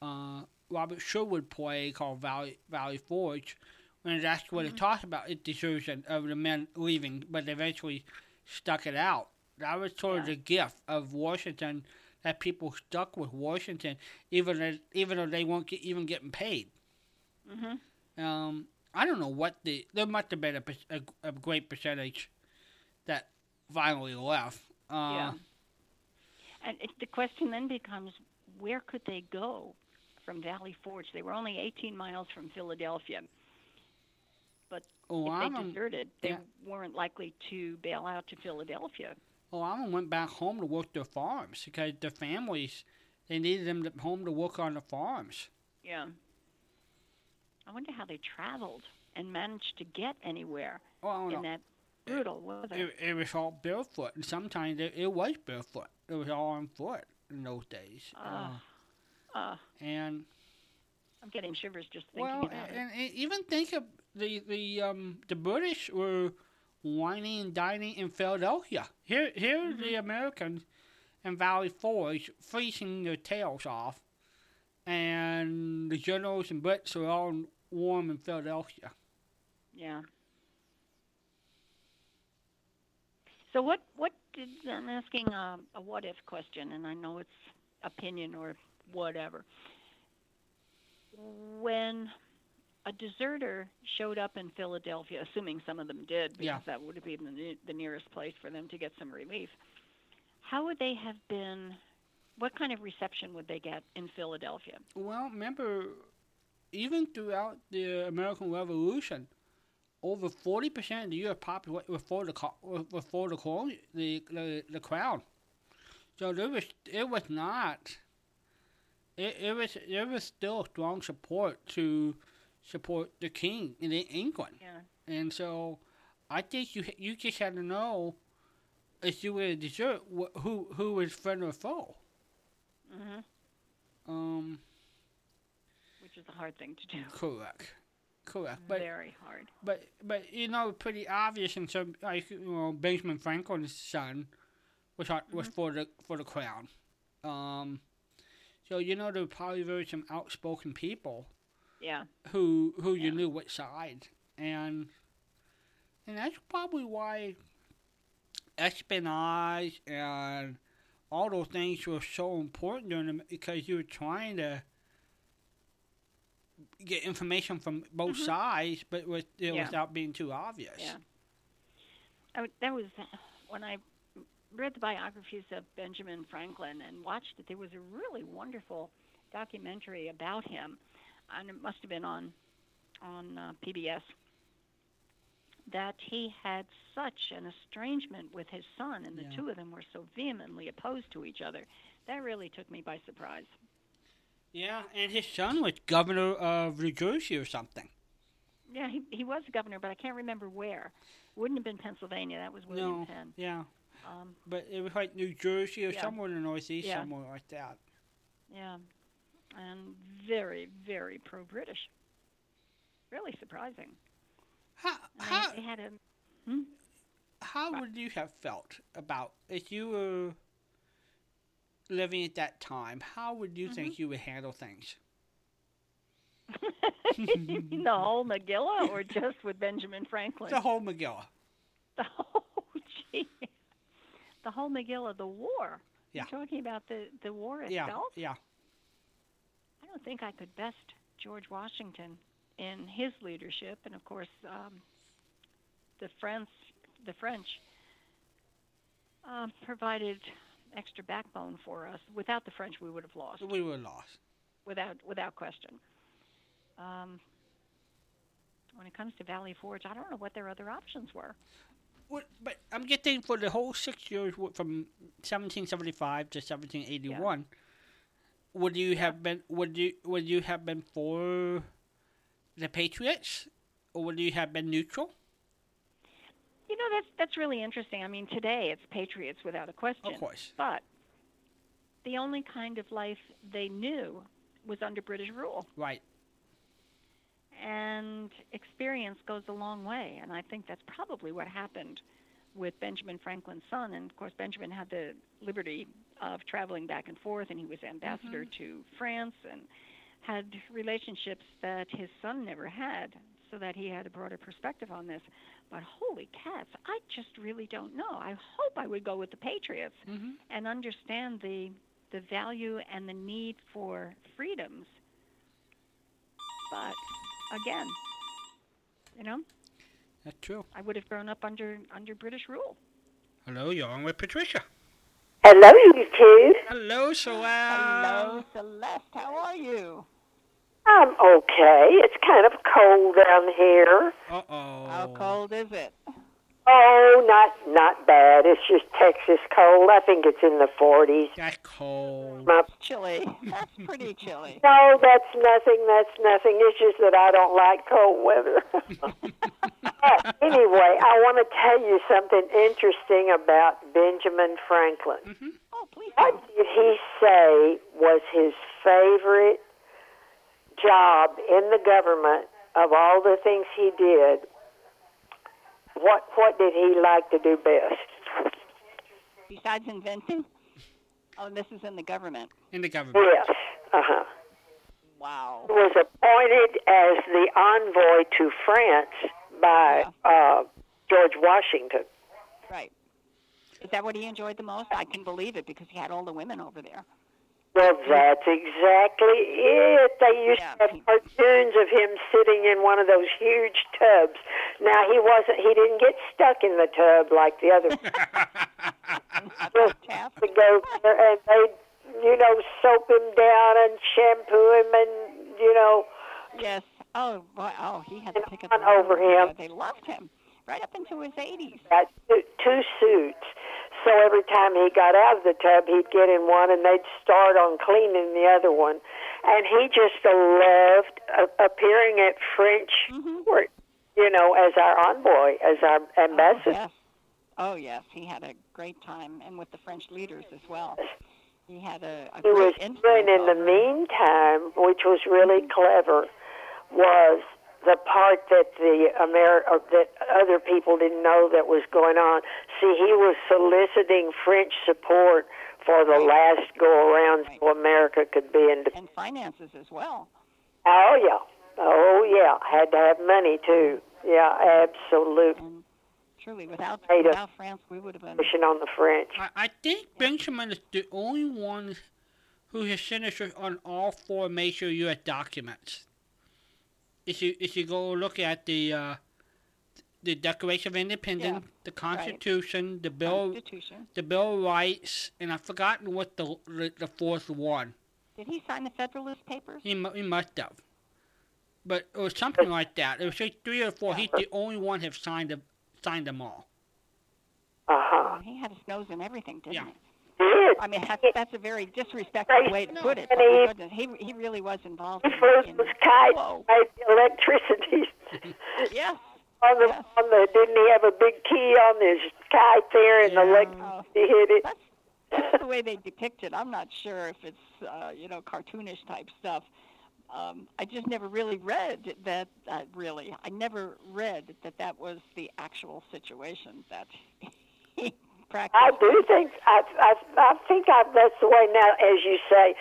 Speaker 3: uh, Robert Sherwood play called Valley Valley Forge, and that's what
Speaker 4: Mm-hmm.
Speaker 3: it talks about it desertion of the men leaving, but they eventually stuck it out. That was sort of the gift of Washington that people stuck with Washington, even as, even though they weren't get, even getting paid.
Speaker 4: hmm
Speaker 3: Um, I don't know what the there must have been a, a, a great percentage that finally left. Uh,
Speaker 4: yeah. And it, the question then becomes, where could they go from Valley Forge? They were only 18 miles from Philadelphia.
Speaker 3: Oh,
Speaker 4: if they
Speaker 3: Alma,
Speaker 4: deserted, they
Speaker 3: yeah.
Speaker 4: weren't likely to bail out to Philadelphia.
Speaker 3: Oh, Alma went back home to work their farms because the families they needed them to, home to work on the farms.
Speaker 4: Yeah. I wonder how they traveled and managed to get anywhere
Speaker 3: Oh,
Speaker 4: in
Speaker 3: know.
Speaker 4: that brutal weather.
Speaker 3: It, it was all barefoot, and sometimes it, it was barefoot. It was all on foot in those days.
Speaker 4: Ah.
Speaker 3: Uh,
Speaker 4: Uh,
Speaker 3: and
Speaker 4: I'm getting shivers just thinking
Speaker 3: well,
Speaker 4: about it.
Speaker 3: and, and even think of the the um the British were whining and dining in Philadelphia. Here here are the mm-hmm. Americans in Valley Forge freezing their tails off, and the generals and Brits are all warm in Philadelphia.
Speaker 4: Yeah. So what what did I'm asking a, a what if question, and I know it's opinion or whatever. When a deserter showed up in Philadelphia, assuming some of them did, because
Speaker 3: Yeah.
Speaker 4: that would have been the, the nearest place for them to get some relief, how would they have been? What kind of reception would they get in Philadelphia?
Speaker 3: Well, remember, even throughout the American Revolution, over forty percent of the U.S. population were for the were for the colony, the, the the crown. So there was it was not. It, it was there was still strong support to support the king in England,
Speaker 4: Yeah.
Speaker 3: and so I think you you just had to know if you were a desert wh- who who was friend or foe.
Speaker 4: hmm
Speaker 3: Um,
Speaker 4: Which is a hard thing to do.
Speaker 3: correct, correct, but.
Speaker 4: Very hard.
Speaker 3: But but you know, pretty obvious, and so like you know, Benjamin Franklin's son was hot- was for the for the crown. Um, so you know, there were probably very some outspoken people
Speaker 4: Yeah.
Speaker 3: who who
Speaker 4: Yeah.
Speaker 3: you knew which side, and and that's probably why espionage and all those things were so important during the, because you were trying to get information from both
Speaker 4: Mhm.
Speaker 3: sides, but with, you know,
Speaker 4: Yeah.
Speaker 3: without being too obvious.
Speaker 4: Yeah. I, that was when I read the biographies of Benjamin Franklin and watched it. There was a really wonderful documentary about him. And it must have been on on uh, PBS, that he had such an estrangement with his son, and the
Speaker 3: Yeah.
Speaker 4: two of them were so vehemently opposed to each other. That really took me by surprise.
Speaker 3: Yeah, and his son was governor of New Jersey or something.
Speaker 4: Yeah, he he was governor, but I can't remember where. Wouldn't have been Pennsylvania. That was William
Speaker 3: no,
Speaker 4: Penn.
Speaker 3: yeah,
Speaker 4: Um,
Speaker 3: but it was like New Jersey or
Speaker 4: Yeah.
Speaker 3: somewhere in the Northeast,
Speaker 4: Yeah.
Speaker 3: somewhere like that.
Speaker 4: yeah, and very very pro British. Really surprising.
Speaker 3: How how
Speaker 4: they, had a hmm?
Speaker 3: how would you have felt about if you were living at that time? How would you
Speaker 4: Mm-hmm.
Speaker 3: think you would handle things?
Speaker 4: you *laughs* mean the whole Megillah, or just with Benjamin Franklin?
Speaker 3: The whole Megillah.
Speaker 4: The whole, *laughs* gee, the whole Megillah, the war.
Speaker 3: Yeah.
Speaker 4: You're talking about the the war
Speaker 3: Yeah,
Speaker 4: itself.
Speaker 3: yeah.
Speaker 4: I don't think I could best George Washington in his leadership, and of course, um, the French, the French um, provided extra backbone for us. Without the French, we would have lost,
Speaker 3: We were lost.
Speaker 4: without without question. Um, when it comes to Valley Forge, I don't know what their other options were.
Speaker 3: What, but I'm getting for the whole six years from 1775 to 1781. Would you have been? Would you? Would you have been for the Patriots, or would you have been neutral?
Speaker 4: You know, that's that's really interesting. I mean, today it's patriots without a question.
Speaker 3: Of course.
Speaker 4: But the only kind of life they knew was under British rule.
Speaker 3: Right.
Speaker 4: And experience goes a long way. And I think that's probably what happened with Benjamin Franklin's son. And of course, Benjamin had the liberty of traveling back and forth, and he was ambassador to France and had relationships that his son never had, so that he had a broader perspective on this. But holy cats, I just really don't know. I hope I would go with the Patriots
Speaker 3: Mm-hmm.
Speaker 4: and understand the the value and the need for freedoms. But again, you know,
Speaker 3: That's true.
Speaker 4: I would have grown up under under British rule.
Speaker 3: Hello, you're on with Patricia.
Speaker 5: Hello, you two.
Speaker 3: Hello, Soel.
Speaker 4: Celeste. How are you?
Speaker 5: I'm okay. It's kind of cold down here.
Speaker 3: Uh oh.
Speaker 4: How cold is it?
Speaker 5: Oh, not not bad. It's just Texas cold. I think it's in the 40s.
Speaker 3: That's cold.
Speaker 5: My,
Speaker 4: Chilly. That's pretty chilly.
Speaker 5: no, that's nothing. That's nothing. It's just that I don't like cold weather. *laughs* Anyway, I want to tell you something interesting about Benjamin Franklin. Mm-hmm.
Speaker 4: Oh, please.
Speaker 5: What did he say was his favorite job in the government of all the things he did? What what did he like to do best?
Speaker 4: Besides inventing? Oh, this is in the government.
Speaker 3: In the government.
Speaker 5: Yes. Uh huh.
Speaker 4: Wow.
Speaker 5: He was appointed as the envoy to France by uh, George Washington.
Speaker 4: Right. Is that what he enjoyed the most? I can believe it because he had all the women over there.
Speaker 5: Well, that's exactly it. They used
Speaker 4: Yeah.
Speaker 5: to have cartoons of him sitting in one of those huge tubs. Now he wasn't. He didn't get stuck in the tub like the other. *laughs* just to go there, and they, you know, soap him down and shampoo him, and you know,
Speaker 4: Yes. Oh, boy. Oh, he had to pick up
Speaker 5: over him.
Speaker 4: They loved him right up into his 80s.
Speaker 5: got two, two suits. So every time he got out of the tub, he'd get in one, and they'd start on cleaning the other one. And he just loved uh, appearing at French court, you know, as our envoy, as our ambassador.
Speaker 4: Oh, yes. Oh, yes. He had a great time, and with the French leaders as well. He had a, a
Speaker 5: he was
Speaker 4: great influence.
Speaker 5: doing in the meantime, which was really clever, was the part that the Amer- that other people didn't know that was going on. See, he was soliciting French support for the last go around so America could be in.
Speaker 4: and finances as well.
Speaker 5: Oh yeah, oh yeah, had to have money too. Mm-hmm. Yeah, absolutely.
Speaker 4: And truly, without without France, we would have been.
Speaker 5: Pushing on the French.
Speaker 3: I, I think Benjamin is the only one who has signatures on all four major U.S. documents. If you if you go look at the uh, the Declaration of Independence, the Constitution, the Bill
Speaker 4: Constitution.
Speaker 3: the Bill of Rights, and I've forgotten what the the, the fourth one.
Speaker 4: Did he sign the Federalist Papers?
Speaker 3: He he must have. but it was something like that. It was like three or four. He's the only one have signed them, signed them all.
Speaker 5: Uh huh.
Speaker 4: He had his nose in everything, didn't
Speaker 3: Yeah.
Speaker 4: he?
Speaker 5: Did.
Speaker 4: I mean, that's, that's a very disrespectful way to
Speaker 3: No.
Speaker 4: put it.
Speaker 5: And he-
Speaker 4: he he really was involved.
Speaker 5: He
Speaker 4: in,
Speaker 5: flew
Speaker 4: in,
Speaker 5: those kites,
Speaker 4: Whoa.
Speaker 5: electricity. *laughs*
Speaker 4: Yes.
Speaker 5: on the
Speaker 4: Yes.
Speaker 5: on the didn't he have a big key on his kite there and the
Speaker 3: Yeah.
Speaker 5: electricity hit it?
Speaker 4: That's that's the way they depict it. I'm not sure if it's uh, you know cartoonish type stuff. Um, I just never really read that. Uh, really, I never read that that was the actual situation that *laughs* he practiced.
Speaker 5: I do think I I I think I, that's the way now. As you say,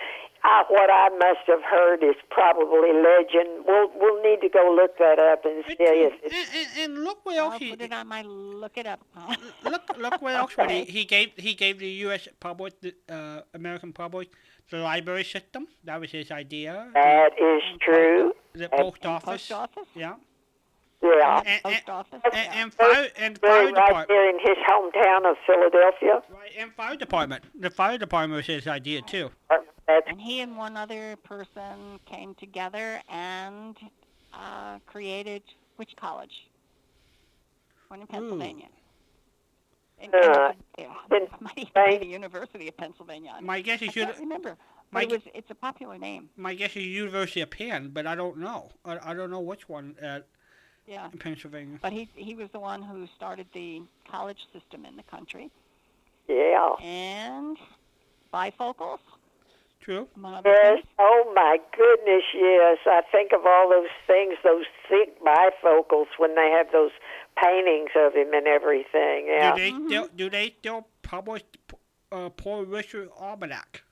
Speaker 5: I, what I must have heard is probably legend. We'll we'll need to go look that up and see if
Speaker 3: and,
Speaker 5: it's
Speaker 3: and, and look what
Speaker 4: I'll
Speaker 3: he
Speaker 4: put it on my look it up.
Speaker 3: look look what else what he, he gave he gave the U.S. public the uh, American public the library system. That was his idea.
Speaker 5: that is true.
Speaker 3: The
Speaker 5: And-
Speaker 3: post office.
Speaker 4: Post office.
Speaker 3: Yeah.
Speaker 5: Yeah.
Speaker 3: And, and,
Speaker 4: Post office.
Speaker 3: and,
Speaker 4: yeah.
Speaker 3: and fire and fire
Speaker 5: right
Speaker 3: department.
Speaker 5: there in his hometown of Philadelphia.
Speaker 3: Right, and fire department. The fire department was his idea too.
Speaker 4: And he and one other person came together and uh, created which college? One in Pennsylvania. In, in, *laughs*
Speaker 5: Uh,
Speaker 4: yeah,
Speaker 5: in
Speaker 4: might even the University of Pennsylvania.
Speaker 3: My guess is you.
Speaker 4: remember.
Speaker 3: my
Speaker 4: it was, it's a popular name.
Speaker 3: My guess is University of Penn, but I don't know. I, I don't know which one at
Speaker 4: Yeah.
Speaker 3: in Pennsylvania.
Speaker 4: But he he was the one who started the college system in the country.
Speaker 5: yeah.
Speaker 4: And bifocals,
Speaker 3: True.
Speaker 5: Yes. Oh my goodness. Yes. I think of all those things, those thick bifocals when they have those paintings of him and everything. Yeah.
Speaker 3: Do they still do they still publish uh, Poor Richard Almanac?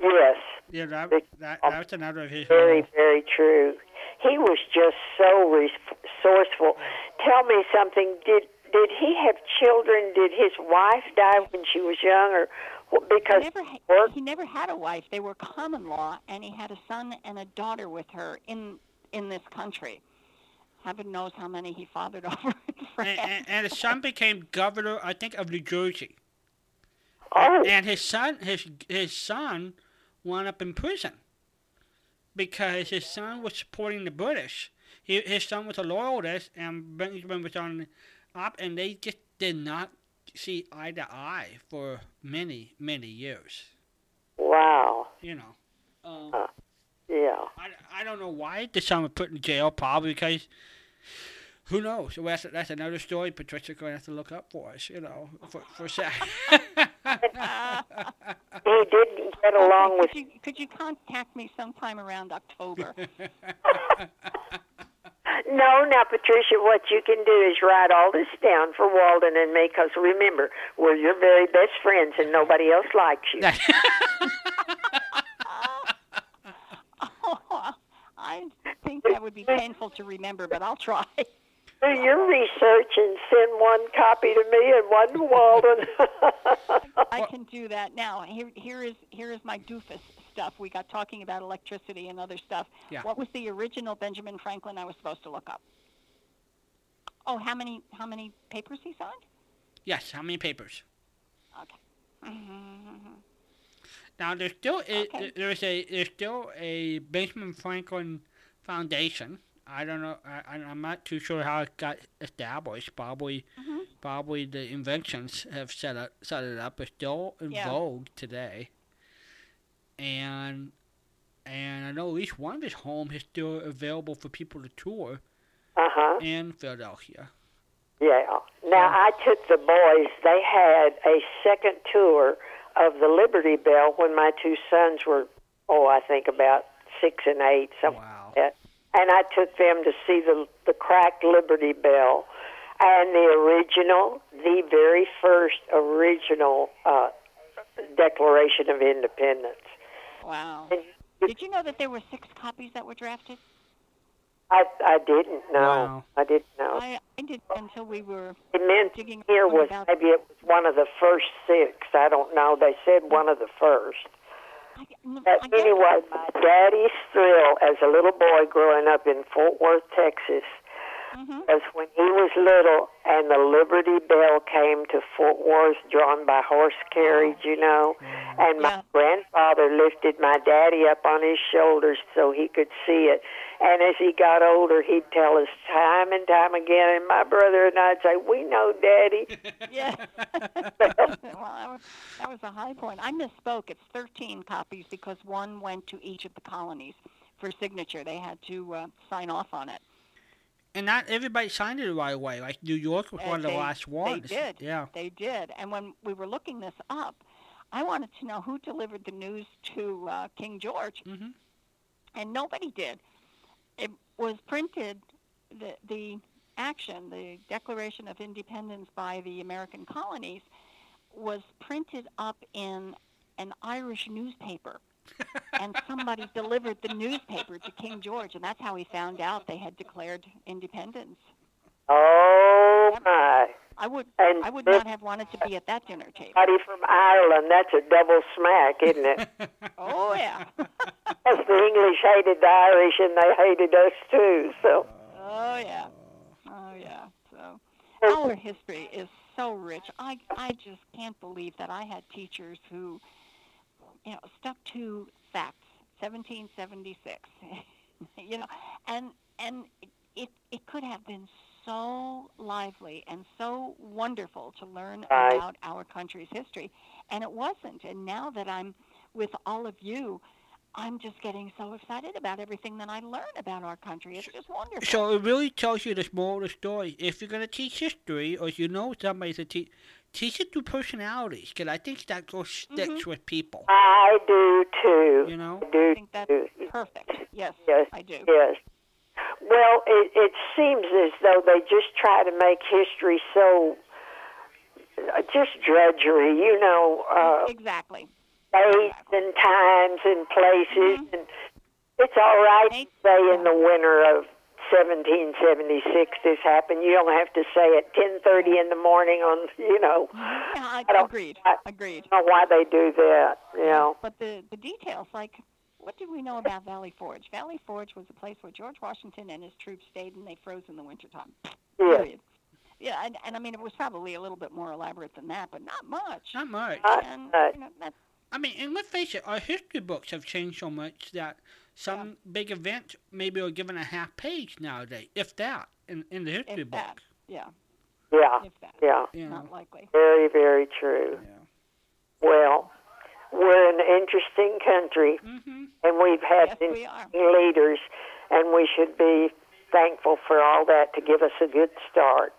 Speaker 5: Yes.
Speaker 3: Yeah, that,
Speaker 5: They-
Speaker 3: that that's another of his.
Speaker 5: Very,
Speaker 3: novels.
Speaker 5: very true. He was just so resourceful. Tell me something. Did did he have children? Did his wife die when she was young, or well,
Speaker 4: He
Speaker 5: because
Speaker 4: never, ha- he never had a wife. They were common law, and he had a son and a daughter with her in in this country. Heaven knows how many he fathered *laughs* over in France.
Speaker 3: And, and, and his son became governor, I think, of New Jersey.
Speaker 5: Oh,
Speaker 3: And his son, his his son, wound up in prison because his son was supporting the British. He, his son was a loyalist, and Benjamin was on up, and they just did not see eye to eye for many, many years.
Speaker 5: wow.
Speaker 3: You know. Um,
Speaker 5: Uh. Yeah.
Speaker 3: I, I don't know why the son was put in jail, probably because who knows? Well, that's, that's another story Patricia's going to have to look up for us, you know, for, for a sec. *laughs*
Speaker 5: He didn't get along with
Speaker 4: could you could you contact me sometime around October? *laughs*
Speaker 5: No, now, Patricia, what you can do is write all this down for Walden and me, because remember, we're your very best friends and nobody else likes you. *laughs*
Speaker 4: oh, I think that would be painful to remember, but I'll try.
Speaker 5: Do your research and send one copy to me and one to Walden. *laughs*
Speaker 4: I can do that now. Here, here is here is my doofus stuff. We got talking about electricity and other stuff.
Speaker 3: Yeah.
Speaker 4: What was the original Benjamin Franklin I was supposed to look up? Oh, how many how many papers he signed?
Speaker 3: yes, how many papers?
Speaker 4: Okay. *laughs*
Speaker 3: Now there's still a,
Speaker 4: Okay.
Speaker 3: there's a there's still a Benjamin Franklin Foundation. I don't know. I, I- I'm not too sure how it got established. Probably,
Speaker 4: Mhm.
Speaker 3: probably the inventions have set it set it up. It's still in
Speaker 4: Yeah.
Speaker 3: vogue today. And and I know at least one of his homes is still available for people to tour
Speaker 5: uh huh.
Speaker 3: in Philadelphia.
Speaker 5: Yeah. Now I took the boys. They had a second tour of the Liberty Bell when my two sons were, oh, I think about six and eight, something
Speaker 3: Wow.
Speaker 5: Like that. And I took them to see the the cracked Liberty Bell, and the original, the very first original uh, Declaration of Independence.
Speaker 4: Wow.
Speaker 5: And
Speaker 4: Did you know that there were six copies that were drafted?
Speaker 5: I I didn't know.
Speaker 3: Wow.
Speaker 5: I didn't know.
Speaker 4: I, I did until we were
Speaker 5: It meant
Speaker 4: digging
Speaker 5: here was maybe it was one of the first six. I don't know. They said one of the first.
Speaker 4: I, n-
Speaker 5: But
Speaker 4: I
Speaker 5: anyway, my daddy's thrill as a little boy growing up in Fort Worth, Texas,
Speaker 4: Mhm.
Speaker 5: was when he was little and the Liberty Bell came to Fort Worth drawn by horse carriage, you know, and my
Speaker 4: Yeah.
Speaker 5: grandfather lifted my daddy up on his shoulders so he could see it. And as he got older, he'd tell us time and time again, and my brother and I'd say, "We know, Daddy." *laughs*
Speaker 4: Yeah. *laughs* well, that was, that was a high point. I misspoke. It's 13 copies because one went to each of the colonies for signature. They had to uh, sign off on it.
Speaker 3: And not everybody signed it right away. Like New York was
Speaker 4: Uh,
Speaker 3: one of the last ones.
Speaker 4: They did.
Speaker 3: Yeah.
Speaker 4: They did. And when we were looking this up, I wanted to know who delivered the news to uh, King George,
Speaker 3: Mm-hmm.
Speaker 4: and nobody did. It was printed, the, the action, the Declaration of Independence by the American colonies, was printed up in an Irish newspaper. *laughs* and somebody delivered the newspaper to King George, and that's how he found out they had declared independence.
Speaker 5: Oh my!
Speaker 4: I would
Speaker 5: And
Speaker 4: I would not have wanted to be at that dinner table.
Speaker 5: Buddy from Ireland, that's a double smack, isn't it? *laughs*
Speaker 4: Oh yeah. *laughs*
Speaker 5: Because the English hated the Irish and they hated us too. So
Speaker 4: oh yeah. Oh yeah. So our history is so rich. I I just can't believe that I had teachers who you know stuck to facts. 1776. *laughs* you know, and and it it could have been so lively and so wonderful to learn
Speaker 5: Right.
Speaker 4: about our country's history, and it wasn't. And now that I'm with all of you, I'm just getting so excited about everything that I learn about our country. It's just wonderful.
Speaker 3: So it really tells you the moral of the story. If you're going to teach history, or you know somebody to teach, teach it through personalities, because I think that goes sticks
Speaker 4: Mm-hmm.
Speaker 3: with people.
Speaker 5: I do too.
Speaker 3: You know?
Speaker 5: I do
Speaker 4: I think that's
Speaker 5: too.
Speaker 4: perfect. Yes,
Speaker 5: Yes.
Speaker 4: I do.
Speaker 5: Yes. Well, it, it seems as though they just try to make history so uh, just drudgery, you know, uh,
Speaker 4: Exactly.
Speaker 5: dates and times and places,
Speaker 4: Mhm.
Speaker 5: and it's all right to say in the winter of 1776 this happened. You don't have to say at 10:30 in the morning on, you know.
Speaker 4: Yeah, I,
Speaker 5: I don't-
Speaker 4: agreed.
Speaker 5: I-
Speaker 4: agreed.
Speaker 5: I don't know why they do that, you know.
Speaker 4: But the the details, like what did we know about Valley Forge? Valley Forge was a place where George Washington and his troops stayed, and they froze in the wintertime.
Speaker 5: Yeah.
Speaker 4: Period. Yeah, and, and I mean it was probably a little bit more elaborate than that, but not much.
Speaker 3: Not much.
Speaker 4: And you know, that's
Speaker 3: I mean, and let's face it, our history books have changed so much that some big events maybe are given a half page nowadays, if that, in, in the history
Speaker 4: if
Speaker 3: book.
Speaker 4: that. Yeah,
Speaker 5: Yeah.
Speaker 4: if that.
Speaker 5: Yeah.
Speaker 3: You know.
Speaker 4: Not likely.
Speaker 5: Very, very true.
Speaker 3: Yeah.
Speaker 5: Well, we're an interesting country,
Speaker 3: hmm
Speaker 5: and we've had
Speaker 4: Yes, we
Speaker 5: interesting leaders, and we should be thankful for all that to give us a good start.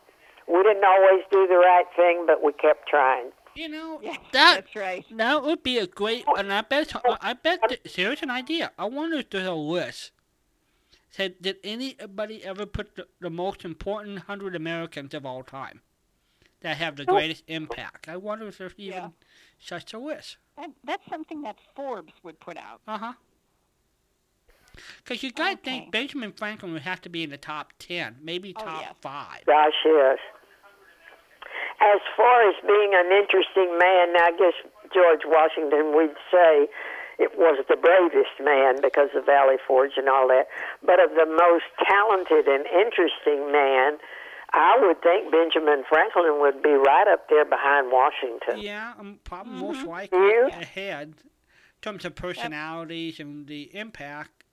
Speaker 5: We didn't always do the right thing, but we kept trying.
Speaker 3: You know,
Speaker 4: Yes,
Speaker 3: that
Speaker 4: that's right.
Speaker 3: that would be a great, and I bet, I bet, that, here's an idea. I wonder if there's a list. Said, did anybody ever put the, the most important hundred Americans of all time that have the greatest impact? I wonder if there's even
Speaker 4: Yeah.
Speaker 3: such a list.
Speaker 4: That, that's something that Forbes would put out.
Speaker 3: Uh huh. Because you gotta
Speaker 4: Okay.
Speaker 3: think Benjamin Franklin would have to be in the top ten, maybe
Speaker 4: Oh,
Speaker 3: top
Speaker 4: yes.
Speaker 3: five.
Speaker 5: Gosh, yes. As far as being an interesting man, I guess George Washington, we'd say it was the bravest man because of Valley Forge and all that. But of the most talented and interesting man, I would think Benjamin Franklin would be right up there behind Washington.
Speaker 3: Yeah, um, probably most
Speaker 4: Mhm.
Speaker 3: likely
Speaker 5: Yeah.
Speaker 3: ahead in terms of personalities and the impact.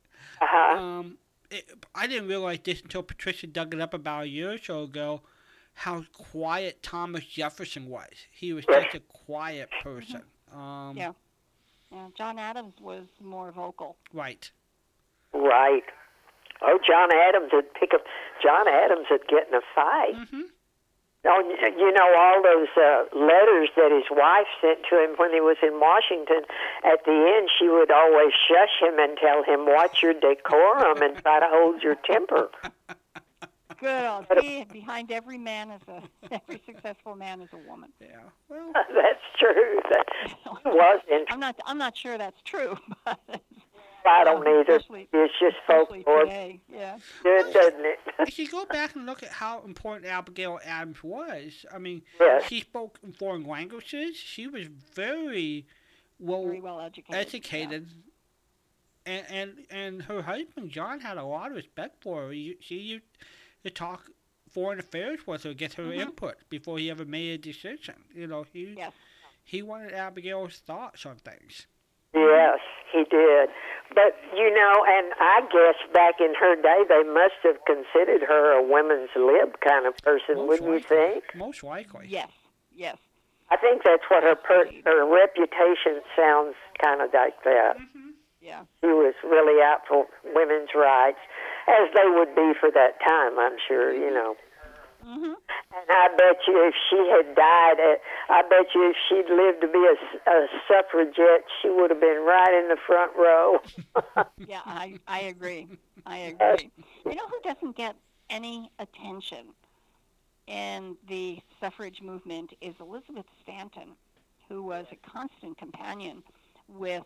Speaker 5: Uh-huh.
Speaker 3: Um, it, I didn't realize this until Patricia dug it up about a year or so ago. How quiet Thomas Jefferson was. He was such a quiet person. Um,
Speaker 4: Yeah. Yeah, John Adams was more vocal.
Speaker 3: Right.
Speaker 5: Right. Oh, John Adams would pick up. John Adams would get in a fight.
Speaker 3: Mm-hmm.
Speaker 5: Oh, you know all those uh, letters that his wife sent to him when he was in Washington. At the end, she would always shush him and tell him, "Watch your decorum and try to hold your temper." *laughs*
Speaker 4: Good old see, behind every man is a *laughs* every successful man is a woman.
Speaker 3: Yeah. Well, *laughs*
Speaker 5: That's true. That was interesting.
Speaker 4: I'm not I'm not sure that's true, but
Speaker 5: I don't either. It's just folklore.
Speaker 4: Yeah.
Speaker 5: Good, doesn't it? *laughs*
Speaker 3: if you go back and look at how important Abigail Adams was, I mean,
Speaker 5: Yes.
Speaker 3: she spoke in foreign languages. She was very well
Speaker 4: Very well educated.
Speaker 3: educated. And, and and her husband John had a lot of respect for her. She used, to talk foreign affairs with her, get her
Speaker 4: Mhm.
Speaker 3: input before he ever made a decision. You know, he
Speaker 4: Yes.
Speaker 3: he wanted Abigail's thoughts on things.
Speaker 5: Yes, he did. But you know, and I guess back in her day, they must have considered her a women's lib kind of person,
Speaker 3: Most
Speaker 5: wouldn't you think?
Speaker 3: Most likely.
Speaker 4: Yes. Yes.
Speaker 5: I think that's what her per- her reputation sounds kind of like that. Mm-hmm.
Speaker 4: Yeah.
Speaker 5: She was really out for women's rights, as they would be for that time. I'm sure, you mm-hmm. know.
Speaker 4: Mhm.
Speaker 5: And I bet you, if she had died, uh, I bet you, if she'd lived to be a suffragette, she would have been right in the front row. *laughs*
Speaker 4: Yeah, I I agree. I agree. You know who doesn't get any attention in the suffrage movement is Elizabeth Stanton, who was a constant companion with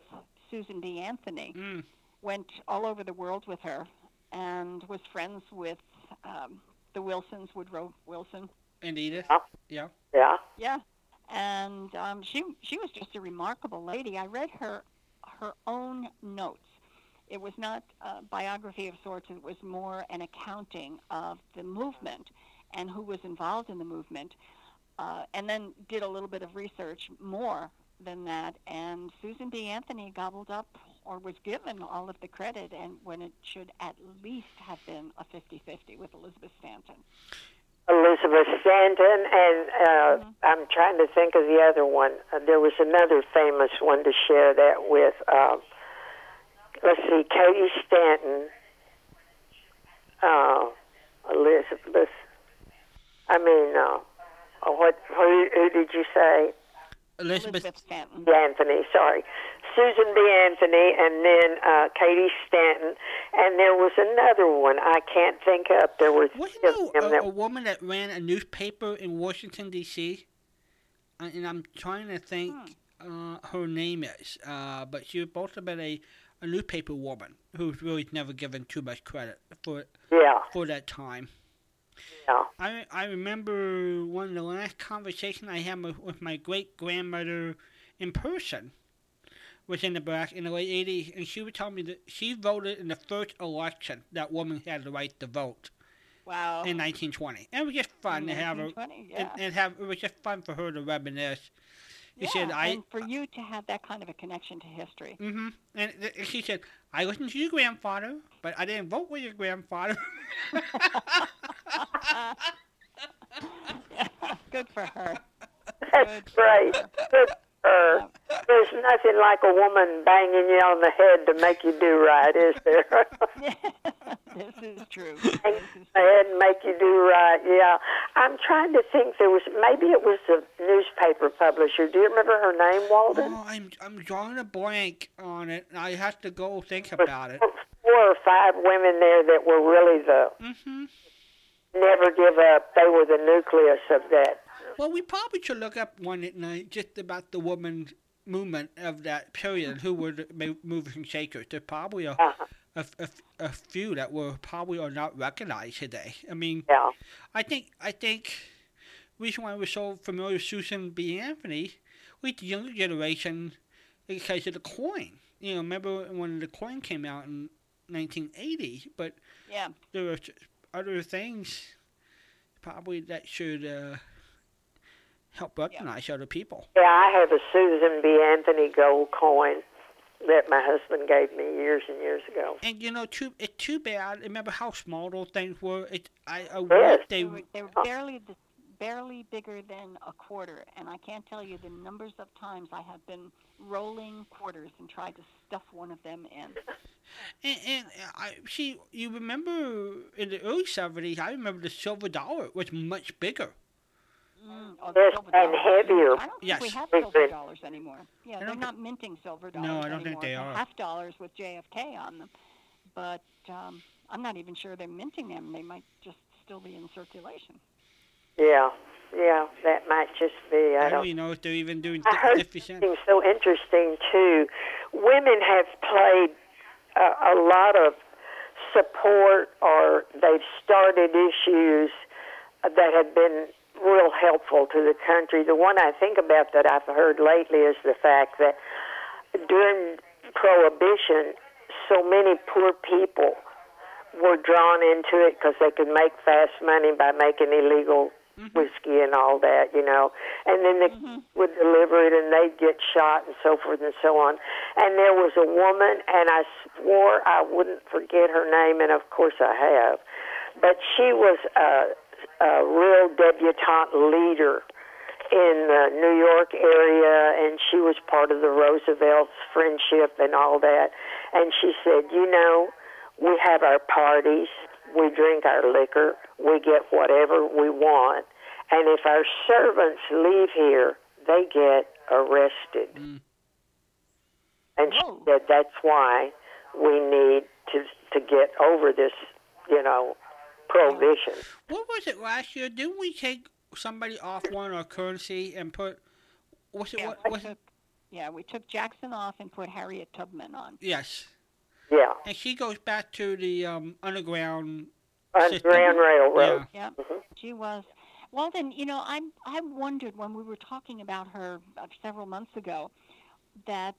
Speaker 4: Susan B. Anthony.
Speaker 3: Mm.
Speaker 4: Went all over the world with her and was friends with um, the Wilsons, Woodrow Wilson.
Speaker 3: And Edith.
Speaker 5: Huh?
Speaker 3: Yeah.
Speaker 5: yeah.
Speaker 4: Yeah, and um, she she was just a remarkable lady. I read her her own notes. It was not a biography of sorts. It was more an accounting of the movement and who was involved in the movement, uh, and then did a little bit of research more than that. And Susan B. Anthony gobbled up or was given all of the credit, and when it should at least have been a 50-50 with Elizabeth Stanton.
Speaker 5: Elizabeth Stanton, and uh, I'm trying to think of the other one. Uh, there was another famous one to share that with. Uh, let's see, Katie Stanton, uh, Elizabeth. I mean, uh, what? Who, who did you say?
Speaker 3: Elizabeth.
Speaker 4: Elizabeth Stanton.
Speaker 5: Anthony, sorry. Susan B. Anthony, and then uh, Katie Stanton, and there was another one I can't think of. There was
Speaker 3: there a,
Speaker 5: that
Speaker 3: a woman that ran a newspaper in Washington D.C. And I'm trying to think uh, her name is, uh, but she was supposed to a, a newspaper woman who's really never given too much credit for
Speaker 5: yeah,
Speaker 3: for that time.
Speaker 5: Yeah.
Speaker 3: I I remember one of the last conversations I had with, with my great grandmother in person was in the back in the late '80s, and she would tell me that she voted in the first election that woman had the right to vote
Speaker 4: Wow.
Speaker 3: in 1920. And it was just fun to have her
Speaker 4: 1920,
Speaker 3: and, and have it was just fun for her to reminisce. She
Speaker 4: yeah,
Speaker 3: said, "I."
Speaker 4: and for you to have that kind of a connection to history.
Speaker 3: Mm-hmm. And th- she said, "I listened to your grandfather, but I didn't vote with your grandfather." *laughs*
Speaker 4: Good for her.
Speaker 5: That's
Speaker 4: Good for
Speaker 5: great.
Speaker 4: Her.
Speaker 5: Good for her. There's nothing like a woman banging you on the head to make you do right, is there? *laughs* *laughs*
Speaker 4: this is true.
Speaker 5: Bang
Speaker 4: This
Speaker 5: the head and make you do right. Yeah. I'm trying to think. There was maybe it was the newspaper publisher. Do you remember her name, Walden?
Speaker 3: oh, I'm I'm drawing a blank on it. and I have to go think about it.
Speaker 5: Four or five women there that were really the
Speaker 3: hmm
Speaker 5: never give up. They were the nucleus of that.
Speaker 3: Well, we probably should look up one at night just about the woman movement of that period. Who were the mo- movers and shakers? There's probably a,
Speaker 5: Uh-huh.
Speaker 3: a, a, a few that were probably are not recognized today. I mean,
Speaker 5: Yeah.
Speaker 3: I think I think reason why we're so familiar with Susan B. Anthony with the younger generation is because of the coin. You know, remember when the coin came out in 1980? But
Speaker 4: yeah.
Speaker 3: there are other things probably that should uh, help recognize other people.
Speaker 5: Yeah, I have a Susan B. Anthony gold coin that my husband gave me years and years ago.
Speaker 3: And you know, too it's too bad. Remember how small those things were? It I, I
Speaker 5: Yes.
Speaker 3: they
Speaker 4: They were, they were barely barely bigger than a quarter, and I can't tell you the numbers of times I have been rolling quarters and tried to stuff one of them in. *laughs*
Speaker 3: And, and I see. You remember in the early seventies? I remember the silver dollar was much bigger.
Speaker 4: Mm, oh,
Speaker 5: Yes, and heavier.
Speaker 4: I don't
Speaker 3: Yes.
Speaker 4: think we have silver
Speaker 5: big.
Speaker 4: dollars anymore. Yeah, they're
Speaker 3: don't
Speaker 4: not minting silver dollars
Speaker 3: No, I don't
Speaker 4: anymore.
Speaker 3: think they
Speaker 4: They're half dollars with JFK on them, but um, I'm not even sure they're minting them. They might just still be in circulation.
Speaker 5: Yeah, yeah, that might just be. I
Speaker 3: I don't
Speaker 5: don't.
Speaker 3: even know if they're even doing *laughs*
Speaker 5: I heard
Speaker 3: fifty cents.
Speaker 5: something so interesting too. Women have played a, a lot of support, or they've started issues that have been real helpful to the country. The one I think about that I've heard lately is the fact that during Prohibition, so many poor people were drawn into it because they could make fast money by making illegal mm-hmm. whiskey and all that, you know. And then they mm-hmm. would deliver it and they'd get shot and so forth and so on. And there was a woman, and I swore I wouldn't forget her name, and of course I have. But she was a, a real debutante leader in the New York area, and she was part of the Roosevelt's friendship and all that. And she said, You know, we have our parties, we drink our liquor, we get whatever we want, and if our servants leave here, they get arrested. Mm. And she
Speaker 4: Whoa.
Speaker 5: said that's why we need to to get over this, you know, prohibition.
Speaker 3: What was it last year? Didn't we take somebody off one our currency and put? Was it
Speaker 4: Yeah,
Speaker 3: what?
Speaker 4: we
Speaker 3: Was it,
Speaker 4: took, yeah, we took Jackson off and put Harriet Tubman on.
Speaker 3: yes,
Speaker 5: Yeah,
Speaker 3: and she goes back to the um, underground.
Speaker 5: Underground Railroad.
Speaker 3: Yeah.
Speaker 4: Yeah, she was. Well, then you know, I I wondered when we were talking about her uh, several months ago that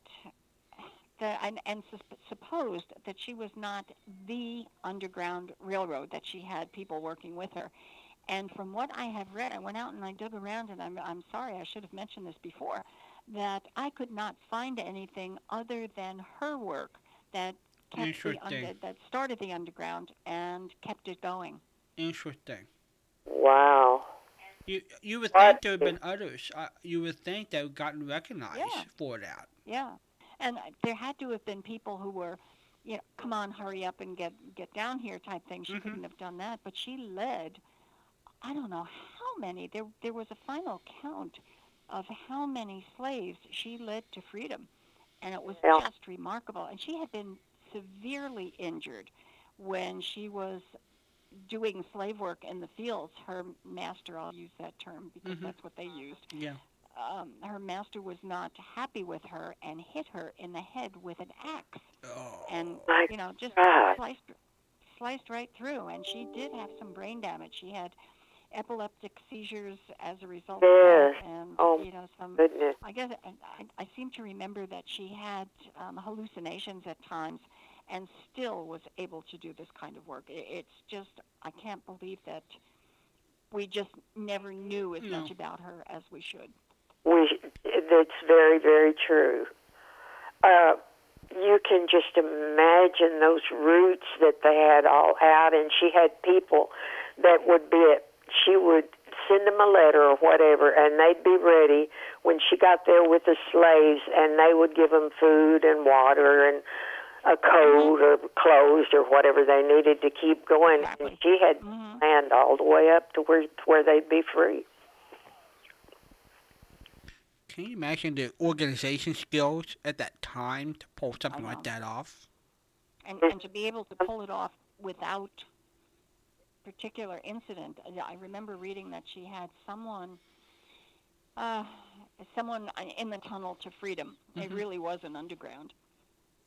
Speaker 4: the and, and sus- supposed that she was not the underground railroad that she had people working with her. And from what I have read, I went out and I dug around, and I'm I'm sorry I should have mentioned this before, that I could not find anything other than her work that kept the
Speaker 3: Interesting.
Speaker 4: under, that started the underground and kept it going.
Speaker 3: Interesting.
Speaker 5: Wow.
Speaker 3: You you would think there have been others. Uh, you would think they would gotten recognized
Speaker 4: Yeah.
Speaker 3: for that.
Speaker 4: Yeah, and there had to have been people who were, you know, come on, hurry up and get get down here type thing. She
Speaker 3: Mhm.
Speaker 4: couldn't have done that, but she led. I don't know how many. There there was a final count of how many slaves she led to freedom, and it was
Speaker 5: Yeah.
Speaker 4: just remarkable. And she had been severely injured when she was doing slave work in the fields. Her master, I'll use that term because
Speaker 3: Mhm.
Speaker 4: that's what they used
Speaker 3: Yeah.
Speaker 4: Um, her master was not happy with her and hit her in the head with an axe
Speaker 3: Oh.
Speaker 4: and
Speaker 5: My
Speaker 4: you know just
Speaker 5: God.
Speaker 4: sliced sliced right through and she did have some brain damage she had epileptic seizures as a result of
Speaker 5: Yes.
Speaker 4: that and
Speaker 5: Oh,
Speaker 4: you know some
Speaker 5: Goodness.
Speaker 4: I guess I, I, I seem to remember that she had um, hallucinations at times and still was able to do this kind of work. It, it's just I can't believe that we just never knew as
Speaker 3: No.
Speaker 4: much about her as we should.
Speaker 5: We that's very very true. Uh, you can just imagine those routes that they had all out, and she had people that would be at. She would send them a letter or whatever, and they'd be ready when she got there with the slaves, and they would give them food and water and a coat or clothes or whatever they needed to keep going.
Speaker 4: Exactly.
Speaker 5: And she had
Speaker 4: Mhm.
Speaker 5: planned all the way up to where where they'd be free.
Speaker 3: Can you imagine the organization skills at that time to pull something like that off?
Speaker 4: and, and to be able to pull it off without particular incident. uh, I remember reading that she had someone, uh, someone in the tunnel to freedom. It
Speaker 3: Mhm.
Speaker 4: really was an underground,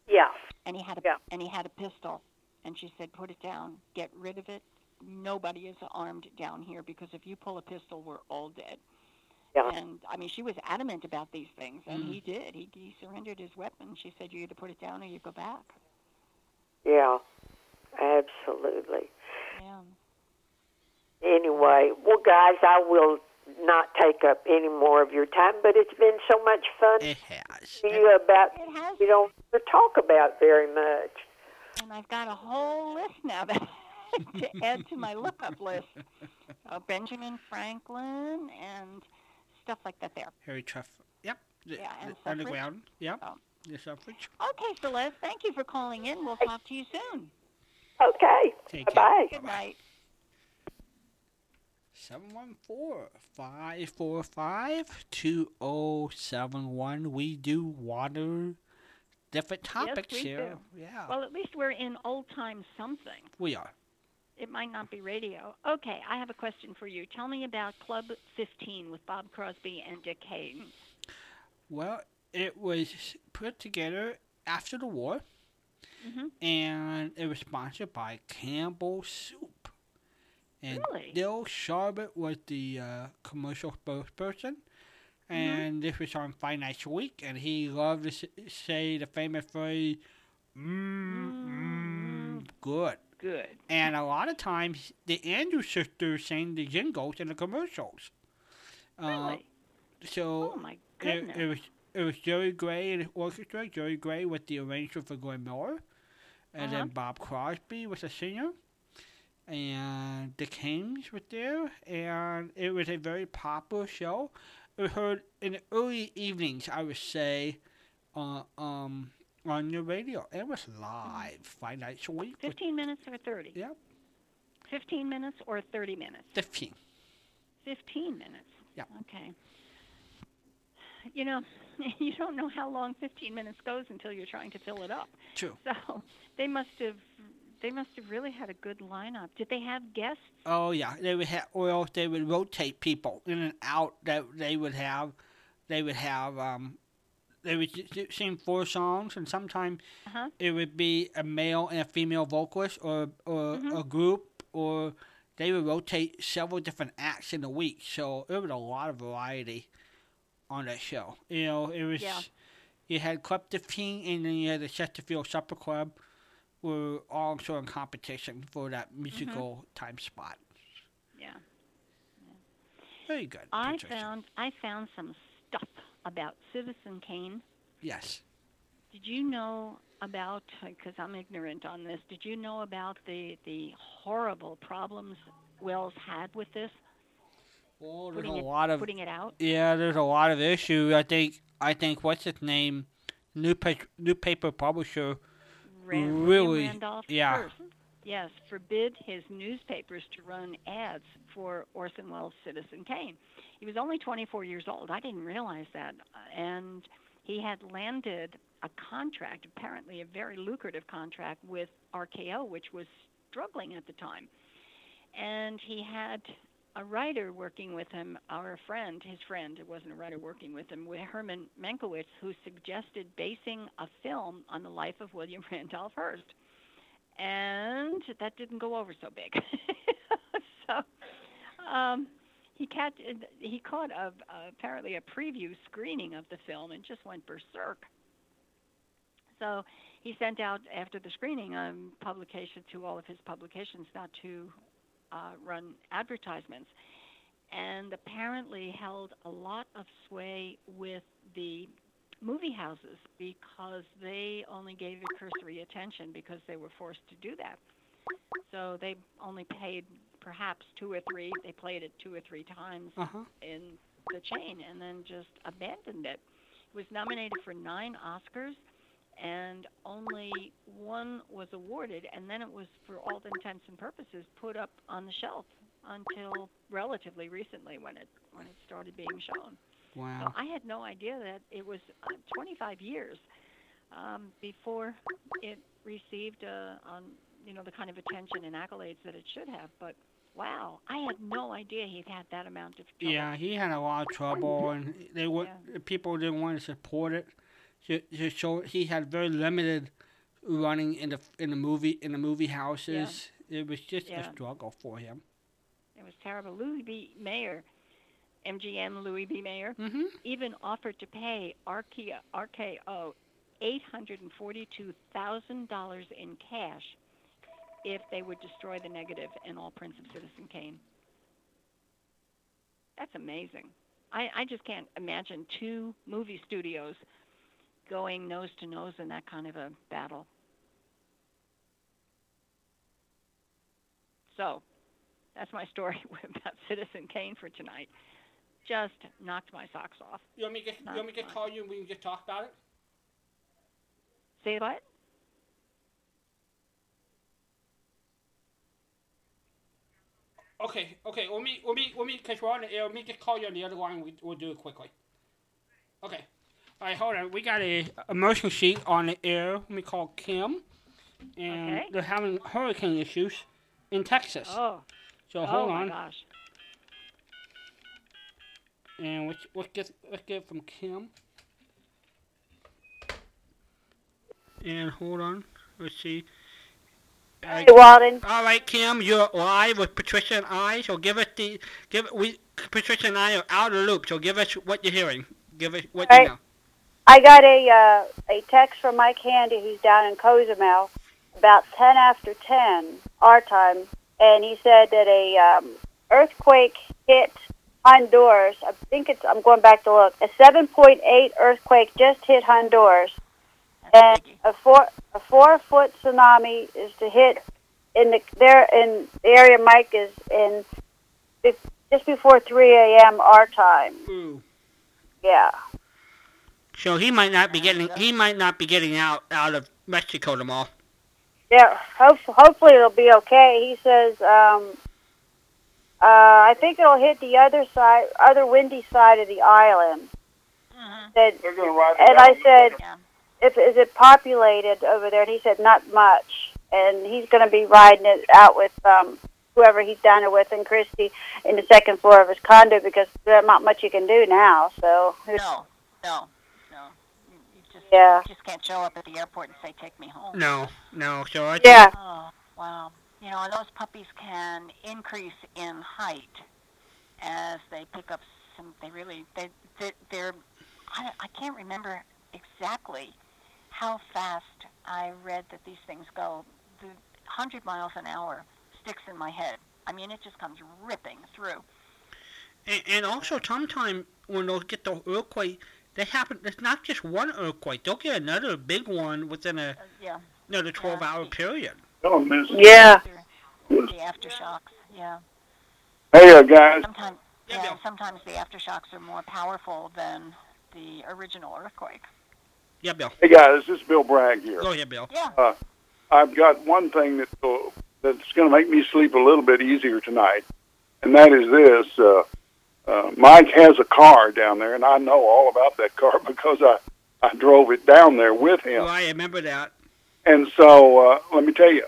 Speaker 5: Yeah.
Speaker 4: and he had a
Speaker 5: Yeah.
Speaker 4: and he had a pistol, and she said, "Put it down, get rid of it. Nobody is armed down here because if you pull a pistol, we're all dead."
Speaker 5: Yeah.
Speaker 4: And I mean, she was adamant about these things, and
Speaker 3: Mm.
Speaker 4: he did. He, he surrendered his weapon. She said, "You either put it down or you go back."
Speaker 5: Yeah, absolutely.
Speaker 4: Yeah.
Speaker 5: Anyway, well, guys, I will not take up any more of your time, but it's been so much fun
Speaker 3: It has.
Speaker 5: to you about
Speaker 4: It has
Speaker 5: we don't talk about very much.
Speaker 4: And I've got a whole list now that *laughs* to add to my lookup list. Uh, Benjamin Franklin and stuff like that there.
Speaker 3: Harry Truff. Yep. The,
Speaker 4: Yeah, and
Speaker 3: the
Speaker 4: suffrage.
Speaker 3: underground. Yep.
Speaker 4: Oh.
Speaker 3: The suffrage.
Speaker 4: Okay, Celeste, thank you for calling in. We'll talk to you soon.
Speaker 5: Okay,
Speaker 3: Take
Speaker 5: bye
Speaker 3: care.
Speaker 5: bye.
Speaker 4: Good night.
Speaker 3: 714-545-2071. We do water different topics
Speaker 4: we
Speaker 3: here.
Speaker 4: do.
Speaker 3: Yeah.
Speaker 4: Well, at least we're in old time something.
Speaker 3: we are.
Speaker 4: It might not be radio. Okay, I have a question for you. Tell me about Club 15 with Bob Crosby and Dick Haymes.
Speaker 3: Well, it was put together after the war,
Speaker 4: Mhm.
Speaker 3: and it was sponsored by Campbell Soup. And
Speaker 4: Really?
Speaker 3: Del Sharbutt was the uh, commercial spokesperson, and this was on Nights Week, and he loved to say the famous phrase, mmm, mmm, good.
Speaker 4: Good.
Speaker 3: And a lot of times, the Andrews sisters sang the jingles in the commercials. Uh,
Speaker 4: Really?
Speaker 3: so
Speaker 4: oh my
Speaker 3: it,
Speaker 4: goodness.
Speaker 3: it was it was Jerry Gray and the orchestra. Jerry Gray with the arranger for Glenn Miller, and
Speaker 4: Uh-huh.
Speaker 3: then Bob Crosby was a singer, and the Kings were there, and it was a very popular show. It was heard in the early evenings, I would say, uh, um, on your radio. It was live five nights a week.
Speaker 4: 15 minutes or 30?
Speaker 3: Yep.
Speaker 4: 15 minutes or 30 minutes?
Speaker 3: Fifteen.
Speaker 4: 15 minutes.
Speaker 3: Yeah.
Speaker 4: Okay. You know, *laughs* you don't know how long 15 minutes goes until you're trying to fill it up.
Speaker 3: True.
Speaker 4: So they must have they must have really had a good lineup. Did they have guests?
Speaker 3: Oh yeah, they would have, or else they would rotate people in and out. That they would have, they would have, um, they would sing four songs, and sometimes
Speaker 4: Uh-huh.
Speaker 3: it would be a male and a female vocalist, or or
Speaker 4: Mhm.
Speaker 3: a group, or they would rotate several different acts in a week. So it was a lot of variety on that show. You know, it was.
Speaker 4: Yeah.
Speaker 3: You had Club 15, and then you had the Chesterfield Supper Club, were all sort of in competition for that
Speaker 4: Mm-hmm.
Speaker 3: musical time spot.
Speaker 4: Yeah.
Speaker 3: Very good.
Speaker 4: I
Speaker 3: Patricia.
Speaker 4: found I found some stuff about Citizen Kane.
Speaker 3: Yes.
Speaker 4: Did you know about because I'm ignorant on this. Did you know about the the horrible problems Welles had with this
Speaker 3: Well, there's
Speaker 4: putting
Speaker 3: a
Speaker 4: it
Speaker 3: lot of
Speaker 4: putting it out?
Speaker 3: yeah. There's a lot of issue. I think. I think what's his name? Newspaper newspaper publisher.
Speaker 4: Ran- William
Speaker 3: Really?
Speaker 4: Randolph
Speaker 3: Yeah.
Speaker 4: Hearst, yes, forbid his newspapers to run ads for Orson Welles' Citizen Kane. He was only 24 years old. I didn't realize that. And he had landed a contract, apparently a very lucrative contract, with RKO, which was struggling at the time. And he had a writer working with him, our friend, his friend, it wasn't a writer working with him, Herman Mankiewicz, who suggested basing a film on the life of William *laughs* Randolph Hearst. And that didn't go over so big. *laughs* so um, he, catch, he caught a, apparently a preview screening of the film and just went berserk. So he sent out after the screening a publication to all of his publications not to uh, run advertisements, and apparently held a lot of sway with the movie houses because they only gave it cursory attention because they were forced to do that. So they only paid perhaps two or three. They played it two or three times
Speaker 3: Uh huh.
Speaker 4: in the chain and then just abandoned it. It was nominated for nine Oscars and only one was awarded, and then it was, for all intents and purposes, put up on the shelf until relatively recently when it when it started being shown. So
Speaker 3: Wow.
Speaker 4: I had no idea that it was uh, 25 years um, before it received uh, on you know the kind of attention and accolades that it should have. But wow, I had no idea he'd had that amount of trouble.
Speaker 3: Yeah, he had a lot of trouble, and they would
Speaker 4: Yeah.
Speaker 3: people didn't want to support it. So, so- he had very limited running in the in the movie in the movie houses. It was just
Speaker 4: Yeah.
Speaker 3: a struggle for him.
Speaker 4: It was terrible. Louis B. Mayer, MGM Louis B. Mayer,
Speaker 3: Mm-hmm.
Speaker 4: even offered to pay RKO, RKO $842,000 in cash if they would destroy the negative in all prints of Citizen Kane. That's amazing. I, I just can't imagine two movie studios going nose to nose in that kind of a battle. So, that's my story *laughs* about Citizen Kane for tonight. Just knocked my socks off.
Speaker 3: You want me to get, you want me to call you and we can just talk about it?
Speaker 4: Say what?
Speaker 3: Okay, okay. Let me, let me, let me, because we're on the air. Let me just call you on the other line. We, we'll do it quickly. Okay. All right, hold on. We got a emergency on the air. Let me call Kim, and
Speaker 4: Okay.
Speaker 3: they're having hurricane issues in Texas.
Speaker 4: Oh,
Speaker 3: so
Speaker 4: oh
Speaker 3: hold
Speaker 4: my
Speaker 3: on,
Speaker 4: gosh.
Speaker 3: and let's let's get let's get it from Kim. And hold on. Let's see.
Speaker 5: Hey, Walden.
Speaker 3: All right, Kim, you're live with Patricia and I. So give us the give we Patricia and I are out of the loop. So give us what you're hearing. Give us what
Speaker 5: All
Speaker 3: you
Speaker 5: right.
Speaker 3: know.
Speaker 5: I got a uh, a text from Mike Handy, who's down in Cozumel,
Speaker 6: about 10 after 10 our time, and he said that a um, earthquake hit Honduras. I think it's. I'm going back to look. A 7.8 earthquake just hit Honduras, and a four a four foot tsunami is to hit in the there in the area Mike is in bef- just before 3 a.m. our time.
Speaker 3: Ooh.
Speaker 6: Yeah.
Speaker 3: So he might not be getting he might not be getting out out of Mexico tomorrow.
Speaker 6: Yeah, hope, hopefully it'll be okay. He says, um, uh, I think it'll hit the other side, other windy side of the island. Said,
Speaker 7: They're going to ride
Speaker 6: and I said,
Speaker 4: Yeah.
Speaker 6: If is it populated over there? And he said, not much. And he's going to be riding it out with um, whoever he's down there with and Christy in the second floor of his condo because there's not much you can do now. So
Speaker 4: No, no, no. You, you just,
Speaker 6: Yeah.
Speaker 4: you just can't show up at the airport and say, "Take me home."
Speaker 3: No, no. So I
Speaker 6: yeah,
Speaker 4: Oh, wow. You know, those puppies can increase in height as they pick up some. They really, they, they they're. I, I can't remember exactly how fast I read that these things go. The hundred miles an hour sticks in my head. I mean, it just comes ripping through.
Speaker 3: And, and also, sometimes when they'll get the earthquake, they happen. It's not just one earthquake. They'll get another big one within a
Speaker 4: Uh, yeah.
Speaker 3: another twelve-hour period.
Speaker 7: Tell 'em this.
Speaker 6: yeah.
Speaker 4: The aftershocks. Yeah.
Speaker 7: Hey, uh, guys.
Speaker 4: Sometimes.
Speaker 3: Yeah,
Speaker 4: Yeah. Sometimes the aftershocks are more powerful than the original earthquake.
Speaker 3: Yeah, Bill.
Speaker 7: Hey, guys. This is Bill Bragg here.
Speaker 3: Go ahead, Bill.
Speaker 4: Yeah.
Speaker 7: I've got one thing that uh, that's going to make me sleep a little bit easier tonight, and that is this: uh, uh, Mike has a car down there, and I know all about that car *laughs* because I I drove it down there with him.
Speaker 3: Well, I remember that.
Speaker 7: And so uh, let me tell you,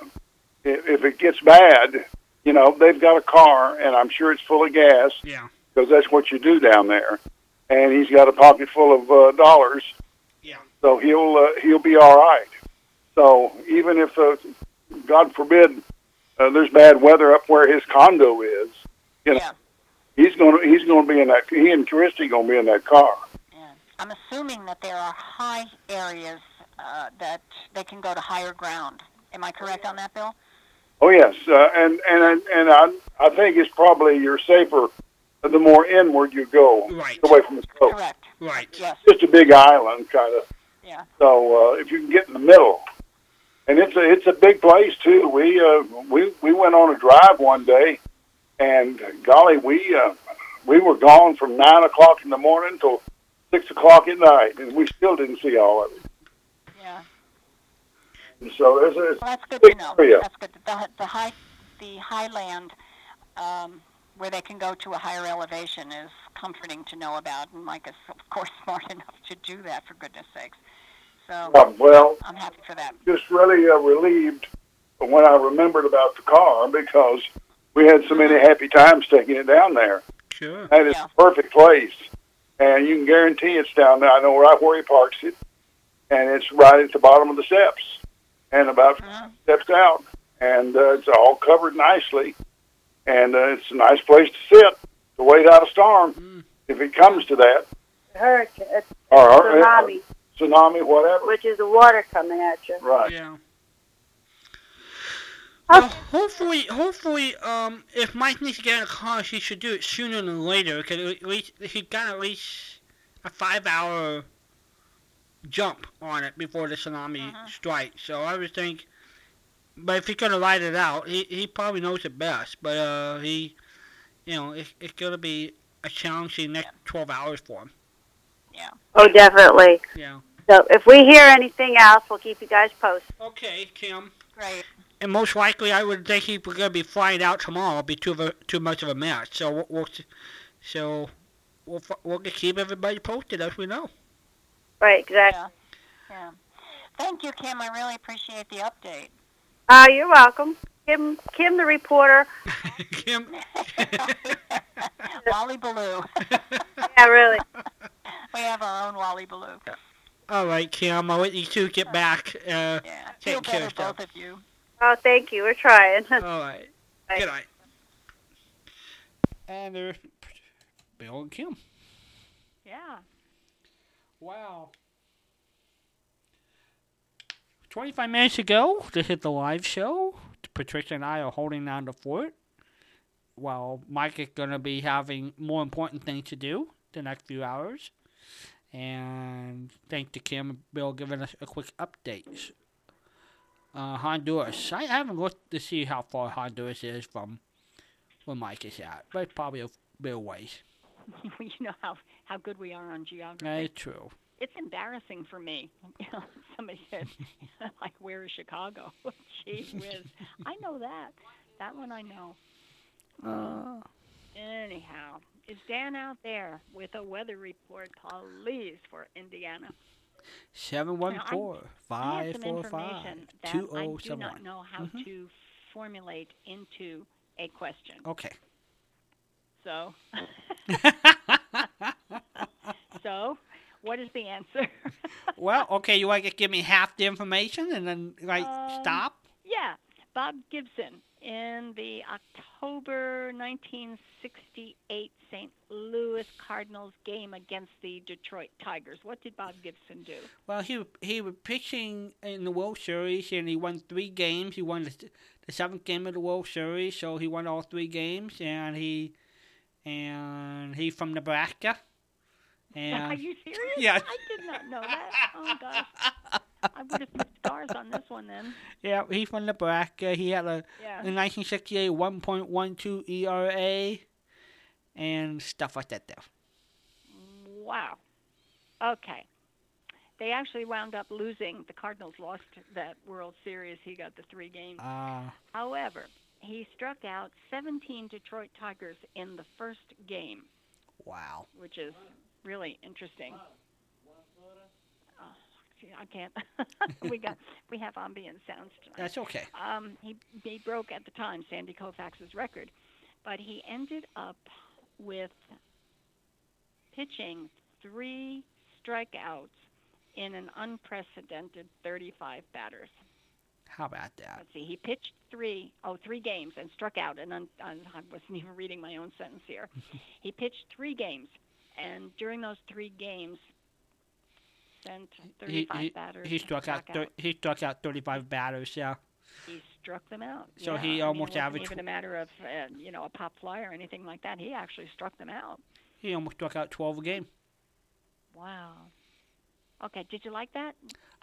Speaker 7: if, if it gets bad, you know they've got a car, and I'm sure it's full of gas
Speaker 3: Yeah.
Speaker 7: because that's what you do down there. And he's got a pocket full of uh, dollars,
Speaker 3: Yeah.
Speaker 7: So he'll uh, he'll be all right. So even if, uh, God forbid, uh, there's bad weather up where his condo is, you know,
Speaker 4: Yeah.
Speaker 7: he's going to he's going to be in that. He and Christy going to be in that car.
Speaker 4: Yeah. I'm assuming that there are high areas uh, that they can go to higher ground. Am I correct on that, Bill?
Speaker 7: Oh yes, uh, and and and I I think it's probably you're safer the more inward you go,
Speaker 3: Right.
Speaker 7: away from the coast.
Speaker 4: Correct.
Speaker 3: Right.
Speaker 4: Yes.
Speaker 7: Just a big island, kind of.
Speaker 4: Yeah.
Speaker 7: So uh, if you can get in the middle, and it's a it's a big place too. We uh, we we went on a drive one day, and golly, we uh, we were gone from nine o'clock in the morning till six o'clock at night, and we still didn't see all of it.
Speaker 4: Yeah.
Speaker 7: And so there's a
Speaker 4: Well, that's good to know.
Speaker 7: area.
Speaker 4: That's good. The the high the highland um, where they can go to a higher elevation is comforting to know about, and Mike is of course *laughs* smart enough to do that for goodness sakes. So
Speaker 7: Um, well,
Speaker 4: I'm happy for that.
Speaker 7: just really uh, relieved when I remembered about the car because we had so many happy times taking it down there.
Speaker 3: Sure.
Speaker 7: That is
Speaker 4: Yeah.
Speaker 7: a perfect place, and you can guarantee it's down there. I know right where he parks it, and it's right at the bottom of the steps, and about
Speaker 4: Mhm.
Speaker 7: steps out, and uh, it's all covered nicely, and uh, it's a nice place to sit to wait out a storm
Speaker 3: Mm.
Speaker 7: if it comes to that,
Speaker 6: Hurricane, it's
Speaker 7: or, or
Speaker 6: tsunami,
Speaker 7: tsunami, whatever.
Speaker 6: which is the water coming at you.
Speaker 7: Right.
Speaker 3: Yeah. Well, hopefully, hopefully, um, if Mike needs to get in a car, he should do it sooner than later. Cause at least he got at least a five-hour jump on it before the tsunami
Speaker 4: Mhm.
Speaker 3: strikes. So I would think, but if he's gonna light it out, he he probably knows it best. But uh, he, you know, it's it's gonna be a challenging next twelve hours for him.
Speaker 4: Yeah.
Speaker 6: Oh, definitely.
Speaker 3: Yeah.
Speaker 6: So if we hear anything else, we'll keep you guys posted.
Speaker 3: Okay, Kim.
Speaker 4: Great.
Speaker 3: And most likely, I would think he's going to be flying out tomorrow. It'll Be too of a, too much of a mess. So we'll, we'll so we'll we'll keep everybody posted as we know.
Speaker 6: Right, exactly.
Speaker 4: Yeah. Yeah. Thank you, Kim. I really appreciate the update.
Speaker 6: Uh, you're welcome. Kim, Kim, the reporter. *laughs*
Speaker 3: Kim. *laughs*
Speaker 4: Wally Ballou. *laughs*
Speaker 6: Yeah, really.
Speaker 4: we have our own Wally Ballou.
Speaker 3: All right, Kim. I'll let you two get back. Uh,
Speaker 4: Yeah.
Speaker 3: Take
Speaker 4: Feel
Speaker 3: care,
Speaker 4: better,
Speaker 3: Steph.
Speaker 4: both of you.
Speaker 6: Oh, thank you. We're trying. *laughs*
Speaker 3: all right.
Speaker 6: Bye.
Speaker 3: Good night. And there's Bill and Kim.
Speaker 4: Yeah.
Speaker 3: Wow. 25 minutes ago, this is the live show. Patricia and I are holding down the fort. While Mike is going to be having more important things to do the next few hours. And thank to Kim and Bill giving us a quick update. Uh, Honduras. I haven't looked to see how far Honduras is from where Mike is at, but it's probably a bit of ways. *laughs*
Speaker 4: you know how how good we are on geography.
Speaker 3: That's true.
Speaker 4: It's embarrassing for me. *laughs* You know, somebody said, *laughs* like, where is Chicago? Gee whiz. I know that. That one I know.
Speaker 3: Uh,
Speaker 4: Anyhow, is Dan out there with a weather report, please, for Indiana?
Speaker 3: 714 545
Speaker 4: 2071. I do not know how
Speaker 3: Mhm.
Speaker 4: to formulate into a question.
Speaker 3: Okay.
Speaker 4: So, *laughs* so, what is the answer? *laughs*
Speaker 3: Well, okay, you want to give me half the information and then, like,
Speaker 4: Um,
Speaker 3: stop?
Speaker 4: Yeah, Bob Gibson in the October 1968 St. Louis Cardinals game against the Detroit Tigers. What did Bob Gibson do?
Speaker 3: Well, he he was pitching in the World Series and he won three games. He won the, the seventh game of the World Series, so he won all three games. And he and he's from Nebraska.
Speaker 4: Are you serious? *laughs*
Speaker 3: Yes.
Speaker 4: I did not know that. Oh gosh, *laughs* I would have put stars on this one then.
Speaker 3: yeah, he's from Nebraska. He had a
Speaker 4: Yeah.
Speaker 3: in 1968 1.12 ERA and stuff like that. There.
Speaker 4: Wow. Okay. They actually wound up losing. The Cardinals lost that World Series. He got the three games.
Speaker 3: Uh,
Speaker 4: However, he struck out 17 Detroit Tigers in the first game,
Speaker 3: wow.
Speaker 4: which is really interesting. I can't. *laughs* we got *laughs* we have ambient sounds tonight.
Speaker 3: That's okay.
Speaker 4: Um, he he broke at the time Sandy Koufax's record, but he ended up with pitching three strikeouts in an unprecedented 35 batters.
Speaker 3: How about that?
Speaker 4: Let's see, he pitched three, oh, three games and struck out. And un, un, I wasn't *laughs* even reading my own sentence here. he pitched three games, and during those three games, sent
Speaker 3: He,
Speaker 4: 35
Speaker 3: he,
Speaker 4: batters.
Speaker 3: he struck out. Thir- he struck out 35 batters. Yeah.
Speaker 4: he struck them out.
Speaker 3: So
Speaker 4: yeah.
Speaker 3: he
Speaker 4: I mean,
Speaker 3: almost
Speaker 4: it wasn't
Speaker 3: averaged
Speaker 4: even a matter of uh, you know a pop fly or anything like that. He actually struck them out.
Speaker 3: He almost struck out 12 a game.
Speaker 4: Wow. Okay, did you like that?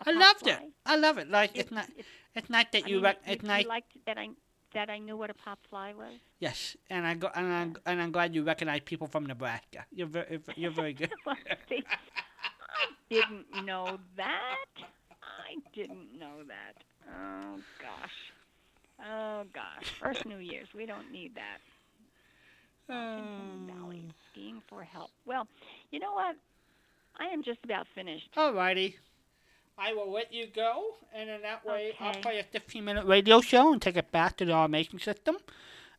Speaker 4: A
Speaker 3: I loved it. I love it. Like it's
Speaker 4: It-
Speaker 3: not.
Speaker 4: it-
Speaker 3: It's not that
Speaker 4: I
Speaker 3: you.
Speaker 4: mean,
Speaker 3: rec-
Speaker 4: you,
Speaker 3: it's
Speaker 4: you
Speaker 3: not.
Speaker 4: liked that I that I knew what a pop fly was.
Speaker 3: Yes, and I go and I'm and I'm glad you recognize people from Nebraska. You're very you're very *laughs* good.
Speaker 4: Well, I didn't know that. I didn't know that. Oh gosh. Oh gosh. First New Year's. We don't need that. Home um. Valley skiing for help. Well, you know what? I am just about finished.
Speaker 3: Alrighty. I will let you go, and in that way I'll play a 15 minute radio show and take it back to the automation system,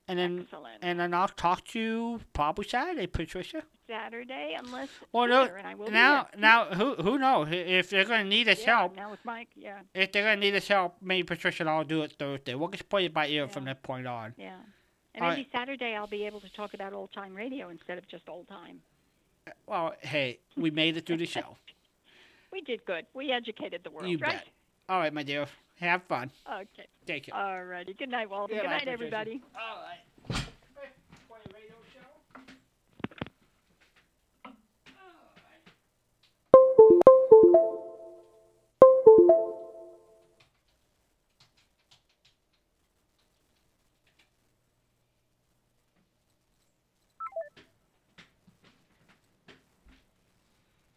Speaker 3: and then
Speaker 4: Excellent.
Speaker 3: and then I'll talk to you probably Saturday, Patricia.
Speaker 4: Saturday, unless
Speaker 3: Well, no,
Speaker 4: and I will
Speaker 3: now now who who knows if they're gonna need us
Speaker 4: yeah,
Speaker 3: help?
Speaker 4: Now with Mike, yeah,
Speaker 3: If they're gonna need us help, maybe Patricia and I'll do it Thursday. We'll just play it by ear from that point on.
Speaker 4: yeah. And
Speaker 3: All
Speaker 4: maybe Saturday I'll be able to talk about old time radio instead of just old time.
Speaker 3: Uh, well, hey, we made it through the show. *laughs*
Speaker 4: We did good. We educated the world,
Speaker 3: You
Speaker 4: right?
Speaker 3: bet. All right, my dear. Have fun.
Speaker 4: Okay.
Speaker 3: Take care.
Speaker 4: All righty. Good night, Walden.
Speaker 3: Good
Speaker 4: Good
Speaker 3: night,
Speaker 4: night, everybody.
Speaker 3: All right.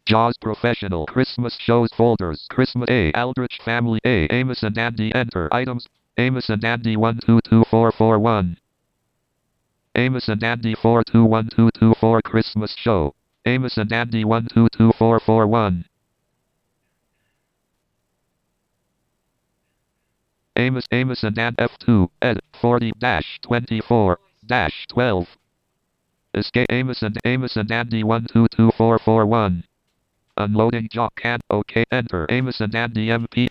Speaker 8: Jaws Professional Christmas Shows Folders Christmas A Aldrich Family A Amos and Andy Enter Items Amos and Andy 122441 Amos and Andy 421224 Christmas Show Amos and Andy 122441 Amos Amos and Andy F2 Ed 40 dash 24 dash 12 Escape Amos and Amos and Andy 122441 Unloading jock can OK enter Amos and Andy MP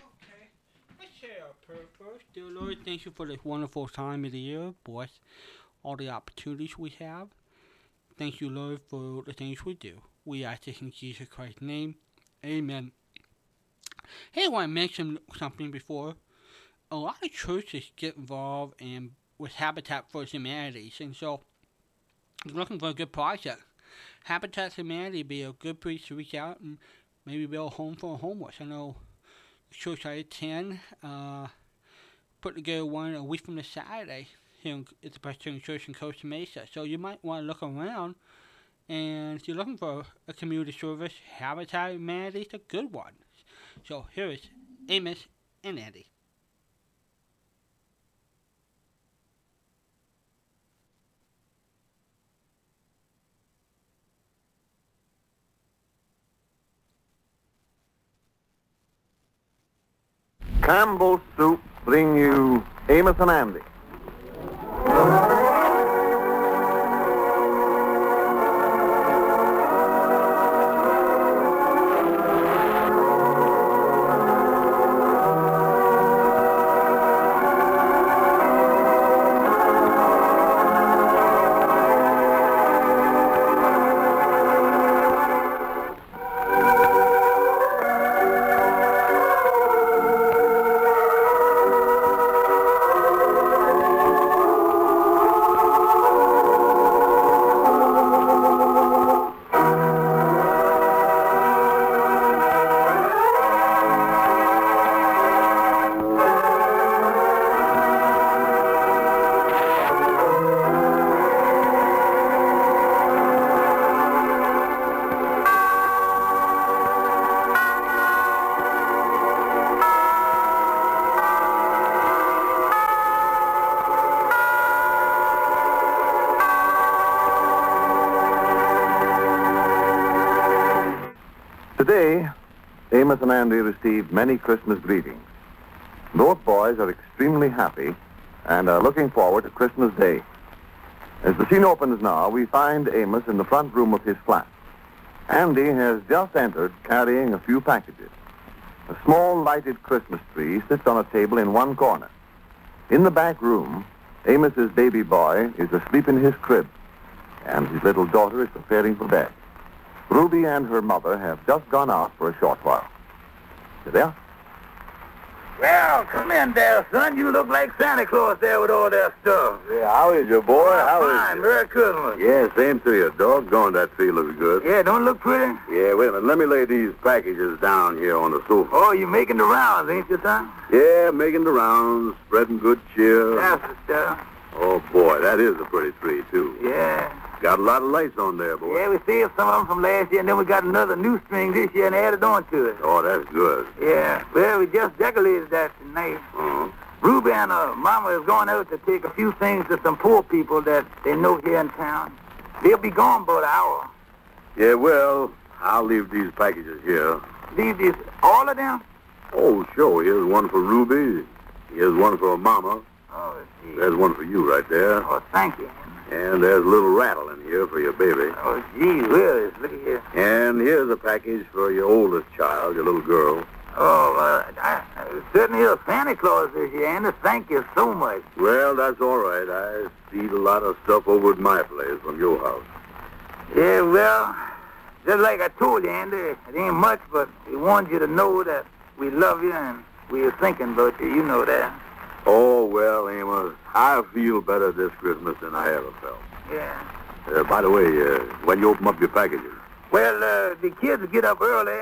Speaker 3: say our. Dear Lord, thank you for this wonderful time of the year. Bless all the opportunities we have. Thank you, Lord, for the things we do. We ask this in Jesus Christ's name. Amen. Hey, I want to mention something before. A lot of churches get involved in with Habitat for Humanity, and so I'm looking for a good project. Habitat Humanity be a good place to reach out and maybe build a home for the homeless. I know the church I attend uh, put together one a week from this Saturday here in, at the Presbyterian Church in Costa Mesa. So you might want to look around. And if you're looking for a community service, Habitat Humanity is a good one. So here is Amos and Andy.
Speaker 9: Campbell's Soup bring you Amos and Andy. Received many Christmas greetings. Both boys are extremely happy and are looking forward to Christmas Day. As the scene opens now, we find Amos in the front room of his flat. Andy has just entered carrying a few packages. A small lighted Christmas tree sits on a table in one corner. In the back room, Amos's baby boy is asleep in his crib, and his little daughter is preparing for bed. Ruby and her mother have just gone out for a short while. You there?
Speaker 10: Well, come in there, son. You look like Santa Claus there with all that stuff.
Speaker 9: Yeah, how is your boy? How is
Speaker 10: Fine. Merry Christmas.
Speaker 9: Yeah, same to you. Doggone, that tree looks good.
Speaker 10: Yeah, don't look pretty?
Speaker 9: Yeah, wait a minute. Let me lay these packages down here on the sofa.
Speaker 10: Oh, you're making the rounds, ain't you, son?
Speaker 9: Yeah, making the rounds, spreading good cheer.
Speaker 10: That's the stuff.
Speaker 9: Oh, boy, that is a pretty tree, too.
Speaker 10: Yeah.
Speaker 9: Got a lot of lights on there, boy.
Speaker 10: Yeah, we saved some of them from last year, and then we got another new string this year and added on to it.
Speaker 9: Oh, that's good.
Speaker 10: Yeah. Well, we just decorated that tonight.
Speaker 9: Uh-huh.
Speaker 10: Ruby and her mama is going out to take a few things to some poor people that they know here in town. They'll be gone about an hour.
Speaker 9: Yeah, well, I'll leave these packages here.
Speaker 10: Leave these, all of them?
Speaker 9: Oh, sure. Here's one for Ruby. Here's one for Mama.
Speaker 10: Oh, gee.
Speaker 9: There's one for you right there.
Speaker 10: Oh, thank you.
Speaker 9: And there's a little rattle in here for your baby.
Speaker 10: Oh, gee whiz, look at here.
Speaker 9: And here's a package for your oldest child, your little girl.
Speaker 10: Oh, uh, I, I certainly is Santa Claus this year, Andy. Thank you so much.
Speaker 9: Well, that's all right. I see a lot of stuff over at my place from your house.
Speaker 10: Yeah, well, just like I told you, Andy, it ain't much, but we want you to know that we love you and we are thinking about you. You know that.
Speaker 9: Oh, well, Amos, I feel better this Christmas than I ever felt.
Speaker 10: Yeah.
Speaker 9: Uh, by the way, uh, when you open up your packages,
Speaker 10: Well, uh, the kids get up early,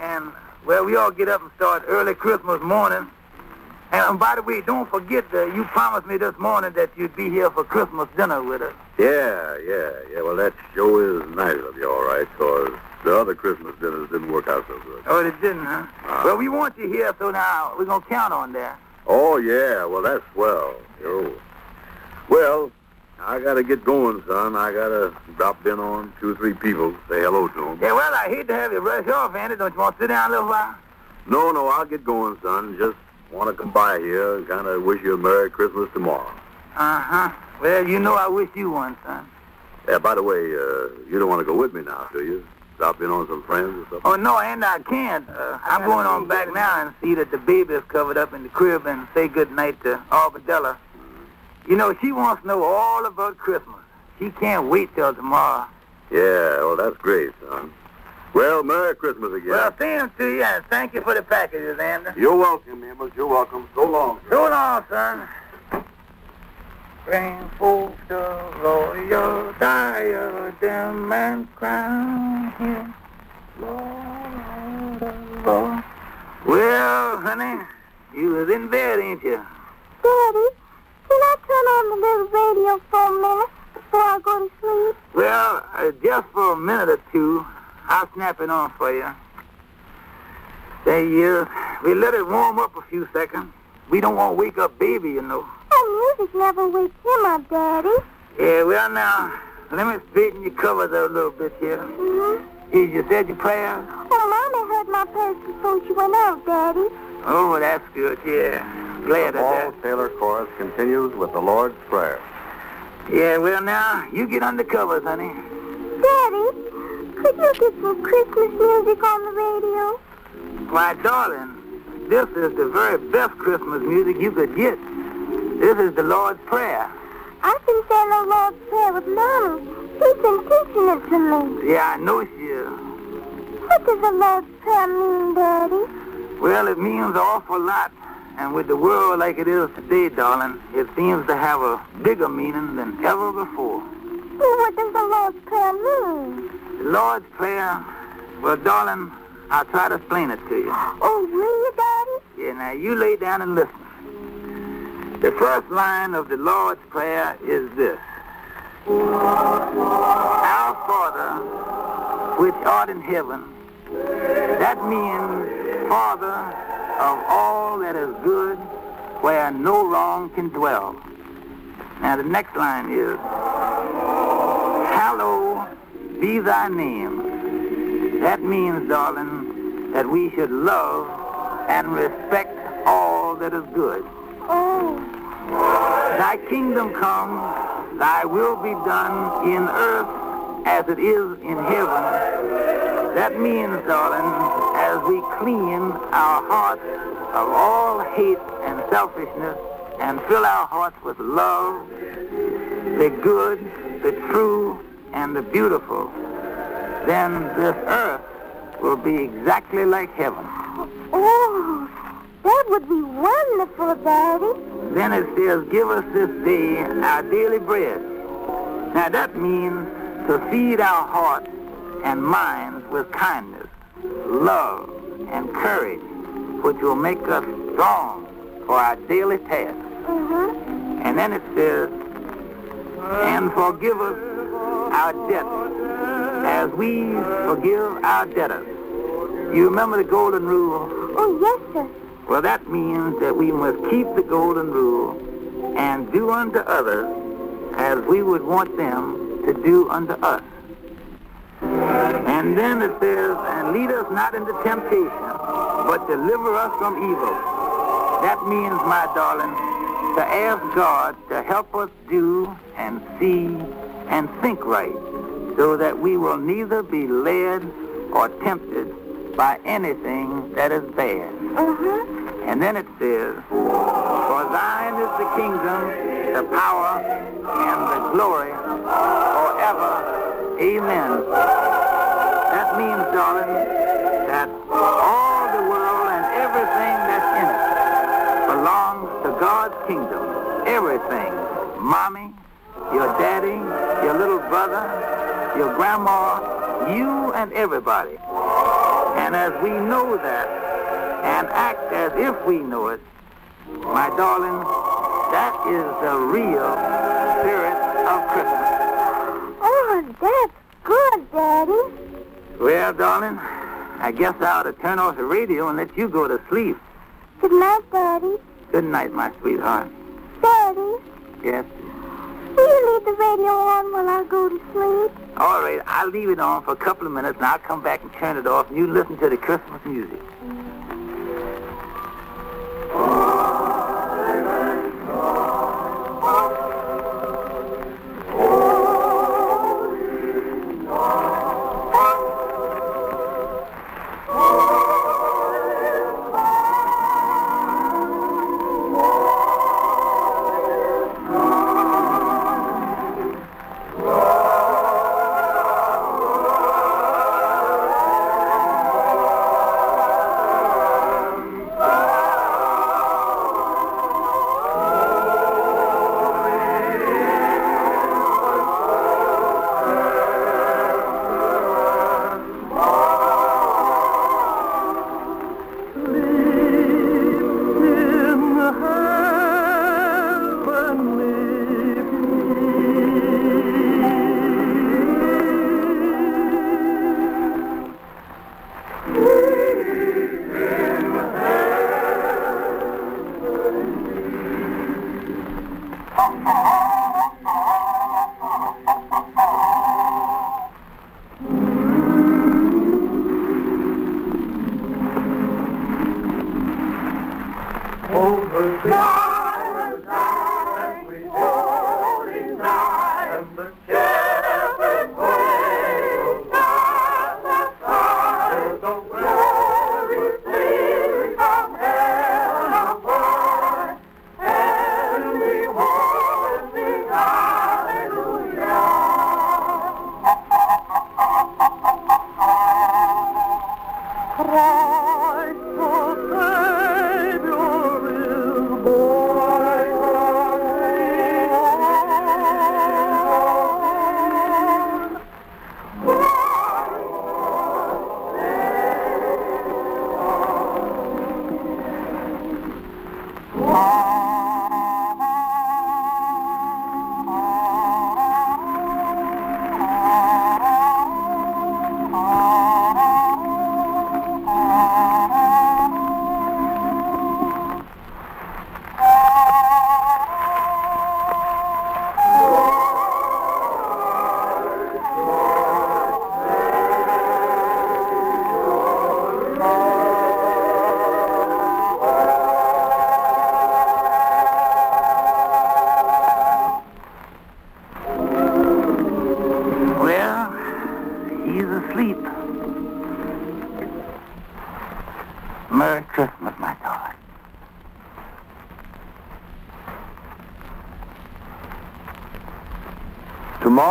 Speaker 10: and, well, we all get up and start early Christmas morning. And, um, by the way, don't forget that you promised me this morning that you'd be here for Christmas dinner with us.
Speaker 9: yeah, yeah, yeah. Well, that sure is nice of you, all right, 'cause the other Christmas dinners didn't work out so good.
Speaker 10: Oh, they didn't, huh?
Speaker 9: Ah.
Speaker 10: Well, we want you here, so now we're going to count on that.
Speaker 9: Oh, yeah. Well, that's swell. Yo. Well, I gotta get going, son. I gotta drop in on two or three people, say hello to them.
Speaker 10: Yeah, well, I hate to have you rush off, Andy. Don't you want to sit down a little while?
Speaker 9: No, no, I'll get going, son. Just want to come by here and kind of wish you a Merry Christmas tomorrow.
Speaker 10: Uh-huh. Well, you know I wish you one, son.
Speaker 9: Yeah, by the way, uh, you don't want to go with me now, do you? Stop in on some friends or something?
Speaker 10: Oh, no, and I can't. Uh, I'm going on back now and see that the baby is covered up in the crib and say good night to Arbadella. You know, she wants to know all about Christmas. She can't wait till tomorrow.
Speaker 9: Yeah, well, that's great, son.
Speaker 11: Well, Merry Christmas again.
Speaker 10: Well, same to you, and thank you for the packages, Andy.
Speaker 11: You're welcome, Amos. You're welcome. So long.
Speaker 10: So long, son. Forth the royal diadem and crown him Lord of all. Well, honey, you was in bed, ain't you?
Speaker 12: Daddy, can I turn on the little radio for a minute before I go to sleep?
Speaker 10: Well, uh, just for a minute or two, I'll snap it on for you. Say, uh, we let it warm up a few seconds. We don't want to wake up baby, you know.
Speaker 12: That music never wakes him up, Daddy.
Speaker 10: Yeah, well, now, let me straighten your covers up a little bit here.
Speaker 12: Mm-hmm.
Speaker 10: Did you said your prayers?
Speaker 12: Oh, Mommy heard my prayers before she went out, Daddy.
Speaker 10: Oh, that's good, yeah. Glad
Speaker 11: The
Speaker 10: of
Speaker 11: Paul
Speaker 10: that.
Speaker 11: Taylor Chorus continues with the Lord's Prayer.
Speaker 10: Yeah, well, now, you get under covers, honey.
Speaker 12: Daddy, could you get some Christmas music on the radio?
Speaker 10: Why, darling, this is the very best Christmas music you could get. This is the Lord's Prayer.
Speaker 12: I've been saying the Lord's Prayer with Mommy. She's been teaching it to me.
Speaker 10: Yeah, I know she is.
Speaker 12: What does the Lord's Prayer mean, Daddy?
Speaker 10: Well, it means an awful lot. And with the world like it is today, darling, it seems to have a bigger meaning than ever before.
Speaker 12: Well, what does the Lord's Prayer mean?
Speaker 10: The Lord's Prayer, well, darling, I'll try to explain it to you.
Speaker 12: Oh, will you, Daddy?
Speaker 10: Yeah, now you lay down and listen. The first line of the Lord's Prayer is this. Our Father, which art in heaven, that means Father of all that is good, where no wrong can dwell. Now the next line is, Hallowed be thy name. That means, darling, that we should love and respect all that is good.
Speaker 12: Oh,
Speaker 10: Thy kingdom come, thy will be done in earth as it is in heaven. That means, darling, as we clean our hearts of all hate and selfishness and fill our hearts with love, the good, the true, and the beautiful, then this earth will be exactly like heaven.
Speaker 12: oh, that would be wonderful, Daddy.
Speaker 10: Then it says, give us this day our daily bread. Now that means to feed our hearts and minds with kindness, love, and courage, which will make us strong for our daily task.
Speaker 12: Mm-hmm.
Speaker 10: And then it says, and forgive us our debts as we forgive our debtors. You remember the golden rule?
Speaker 12: Oh, yes, sir.
Speaker 10: Well, that means that we must keep the golden rule and do unto others as we would want them to do unto us. And then it says, and lead us not into temptation, but deliver us from evil. That means, my darling, to ask God to help us do and see and think right so that we will neither be led or tempted by anything that is bad.
Speaker 12: Mm-hmm.
Speaker 10: And then it says, For thine is the kingdom, the power, and the glory forever. Amen. That means, darling, that all the world and everything that's in it belongs to God's kingdom. Everything. Mommy, your daddy, your little brother, your grandma, you and everybody. And as we know that and act as if we know it, my darling, that is the real spirit of Christmas.
Speaker 12: Oh, that's good, Daddy.
Speaker 10: Well, darling, I guess I ought to turn off the radio and let you go to sleep.
Speaker 12: Good night, Daddy.
Speaker 10: Good night, my sweetheart.
Speaker 12: Daddy,
Speaker 10: Yes.
Speaker 12: will you leave the radio on while I go to sleep?
Speaker 10: All right, I'll leave it on for a couple of minutes, and I'll come back and turn it off, and you listen to the Christmas music.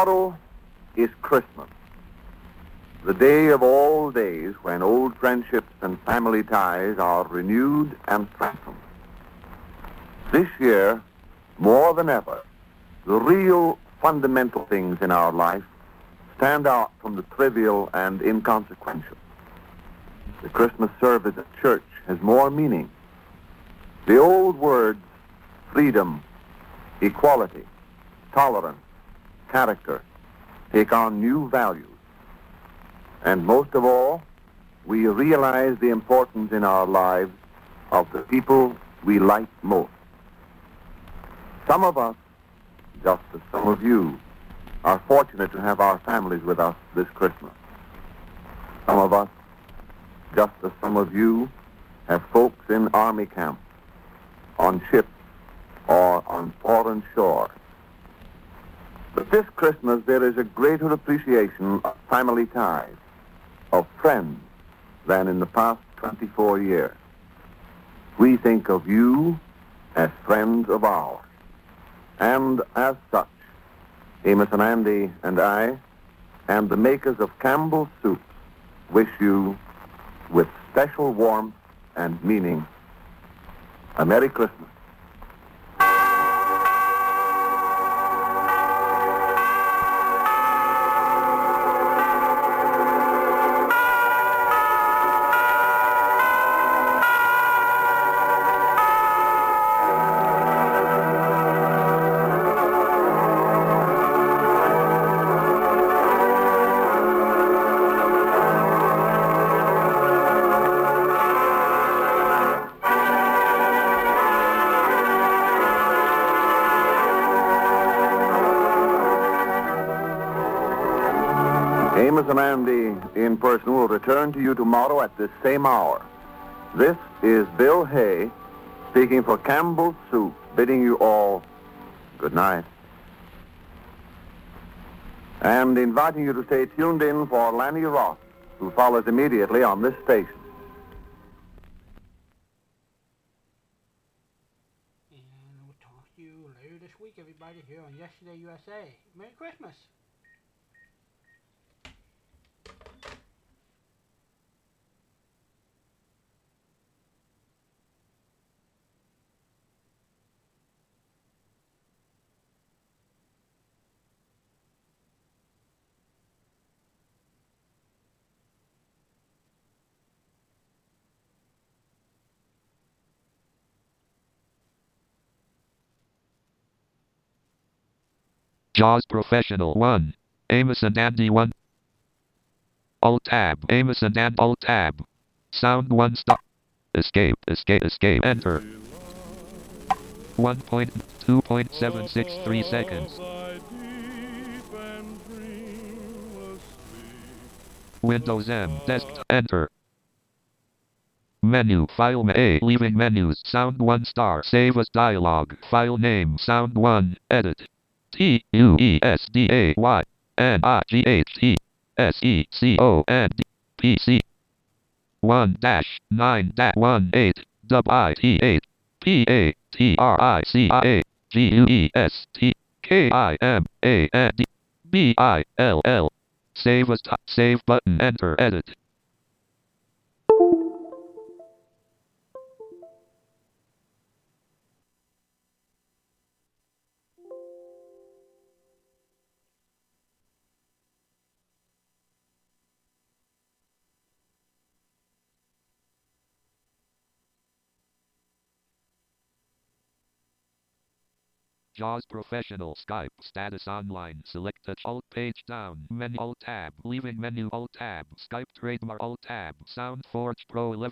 Speaker 11: Tomorrow is Christmas, the day of all days when old friendships and family ties are renewed and strengthened. This year, more than ever, the real fundamental things in our life stand out from the trivial and inconsequential. The Christmas service at church has more meaning. The old words, freedom, equality, tolerance, character, take on new values. And most of all, we realize the importance in our lives of the people we like most. Some of us, just as some of you, are fortunate to have our families with us this Christmas. Some of us, just as some of you, have folks in army camps, on ships, or on foreign shores. But this Christmas, there is a greater appreciation of family ties, of friends, than in the past 24 years. We think of you as friends of ours. And as such, Amos and Andy and I, and the makers of Campbell's Soup, wish you, with special warmth and meaning, a Merry Christmas. In person will return to you tomorrow at this same hour. This is Bill Hay speaking for Campbell's Soup, bidding you all good night. And inviting you to stay tuned in for Lanny Ross, who follows immediately on this station.
Speaker 3: And we'll talk to you later this week, everybody, here on Yesterday USA. Merry Christmas.
Speaker 8: JAWS Professional 1. Amos and Andy 1. Alt tab. Amos and Andy Alt tab. Sound 1 stop. Escape, escape, escape. Enter. 1.2.763 seconds. Windows M. Desktop. Enter. Menu. File A. Leaving menus. Sound 1 star. Save as dialog. File name. Sound 1. Edit. T. U. E. S. D. A. Y. N. I. G. H. T. S. E. C. O. N. D. P. C. 1 dash 9 dash 1 8 W I T H P A T R I C I A G U E S T K I M A N D B I L L Save as t- save button enter edit JAWS Professional Skype status online. Select touch alt page down. Menu alt tab. Leaving menu alt tab. Skype trademark alt tab. SoundForge Pro 11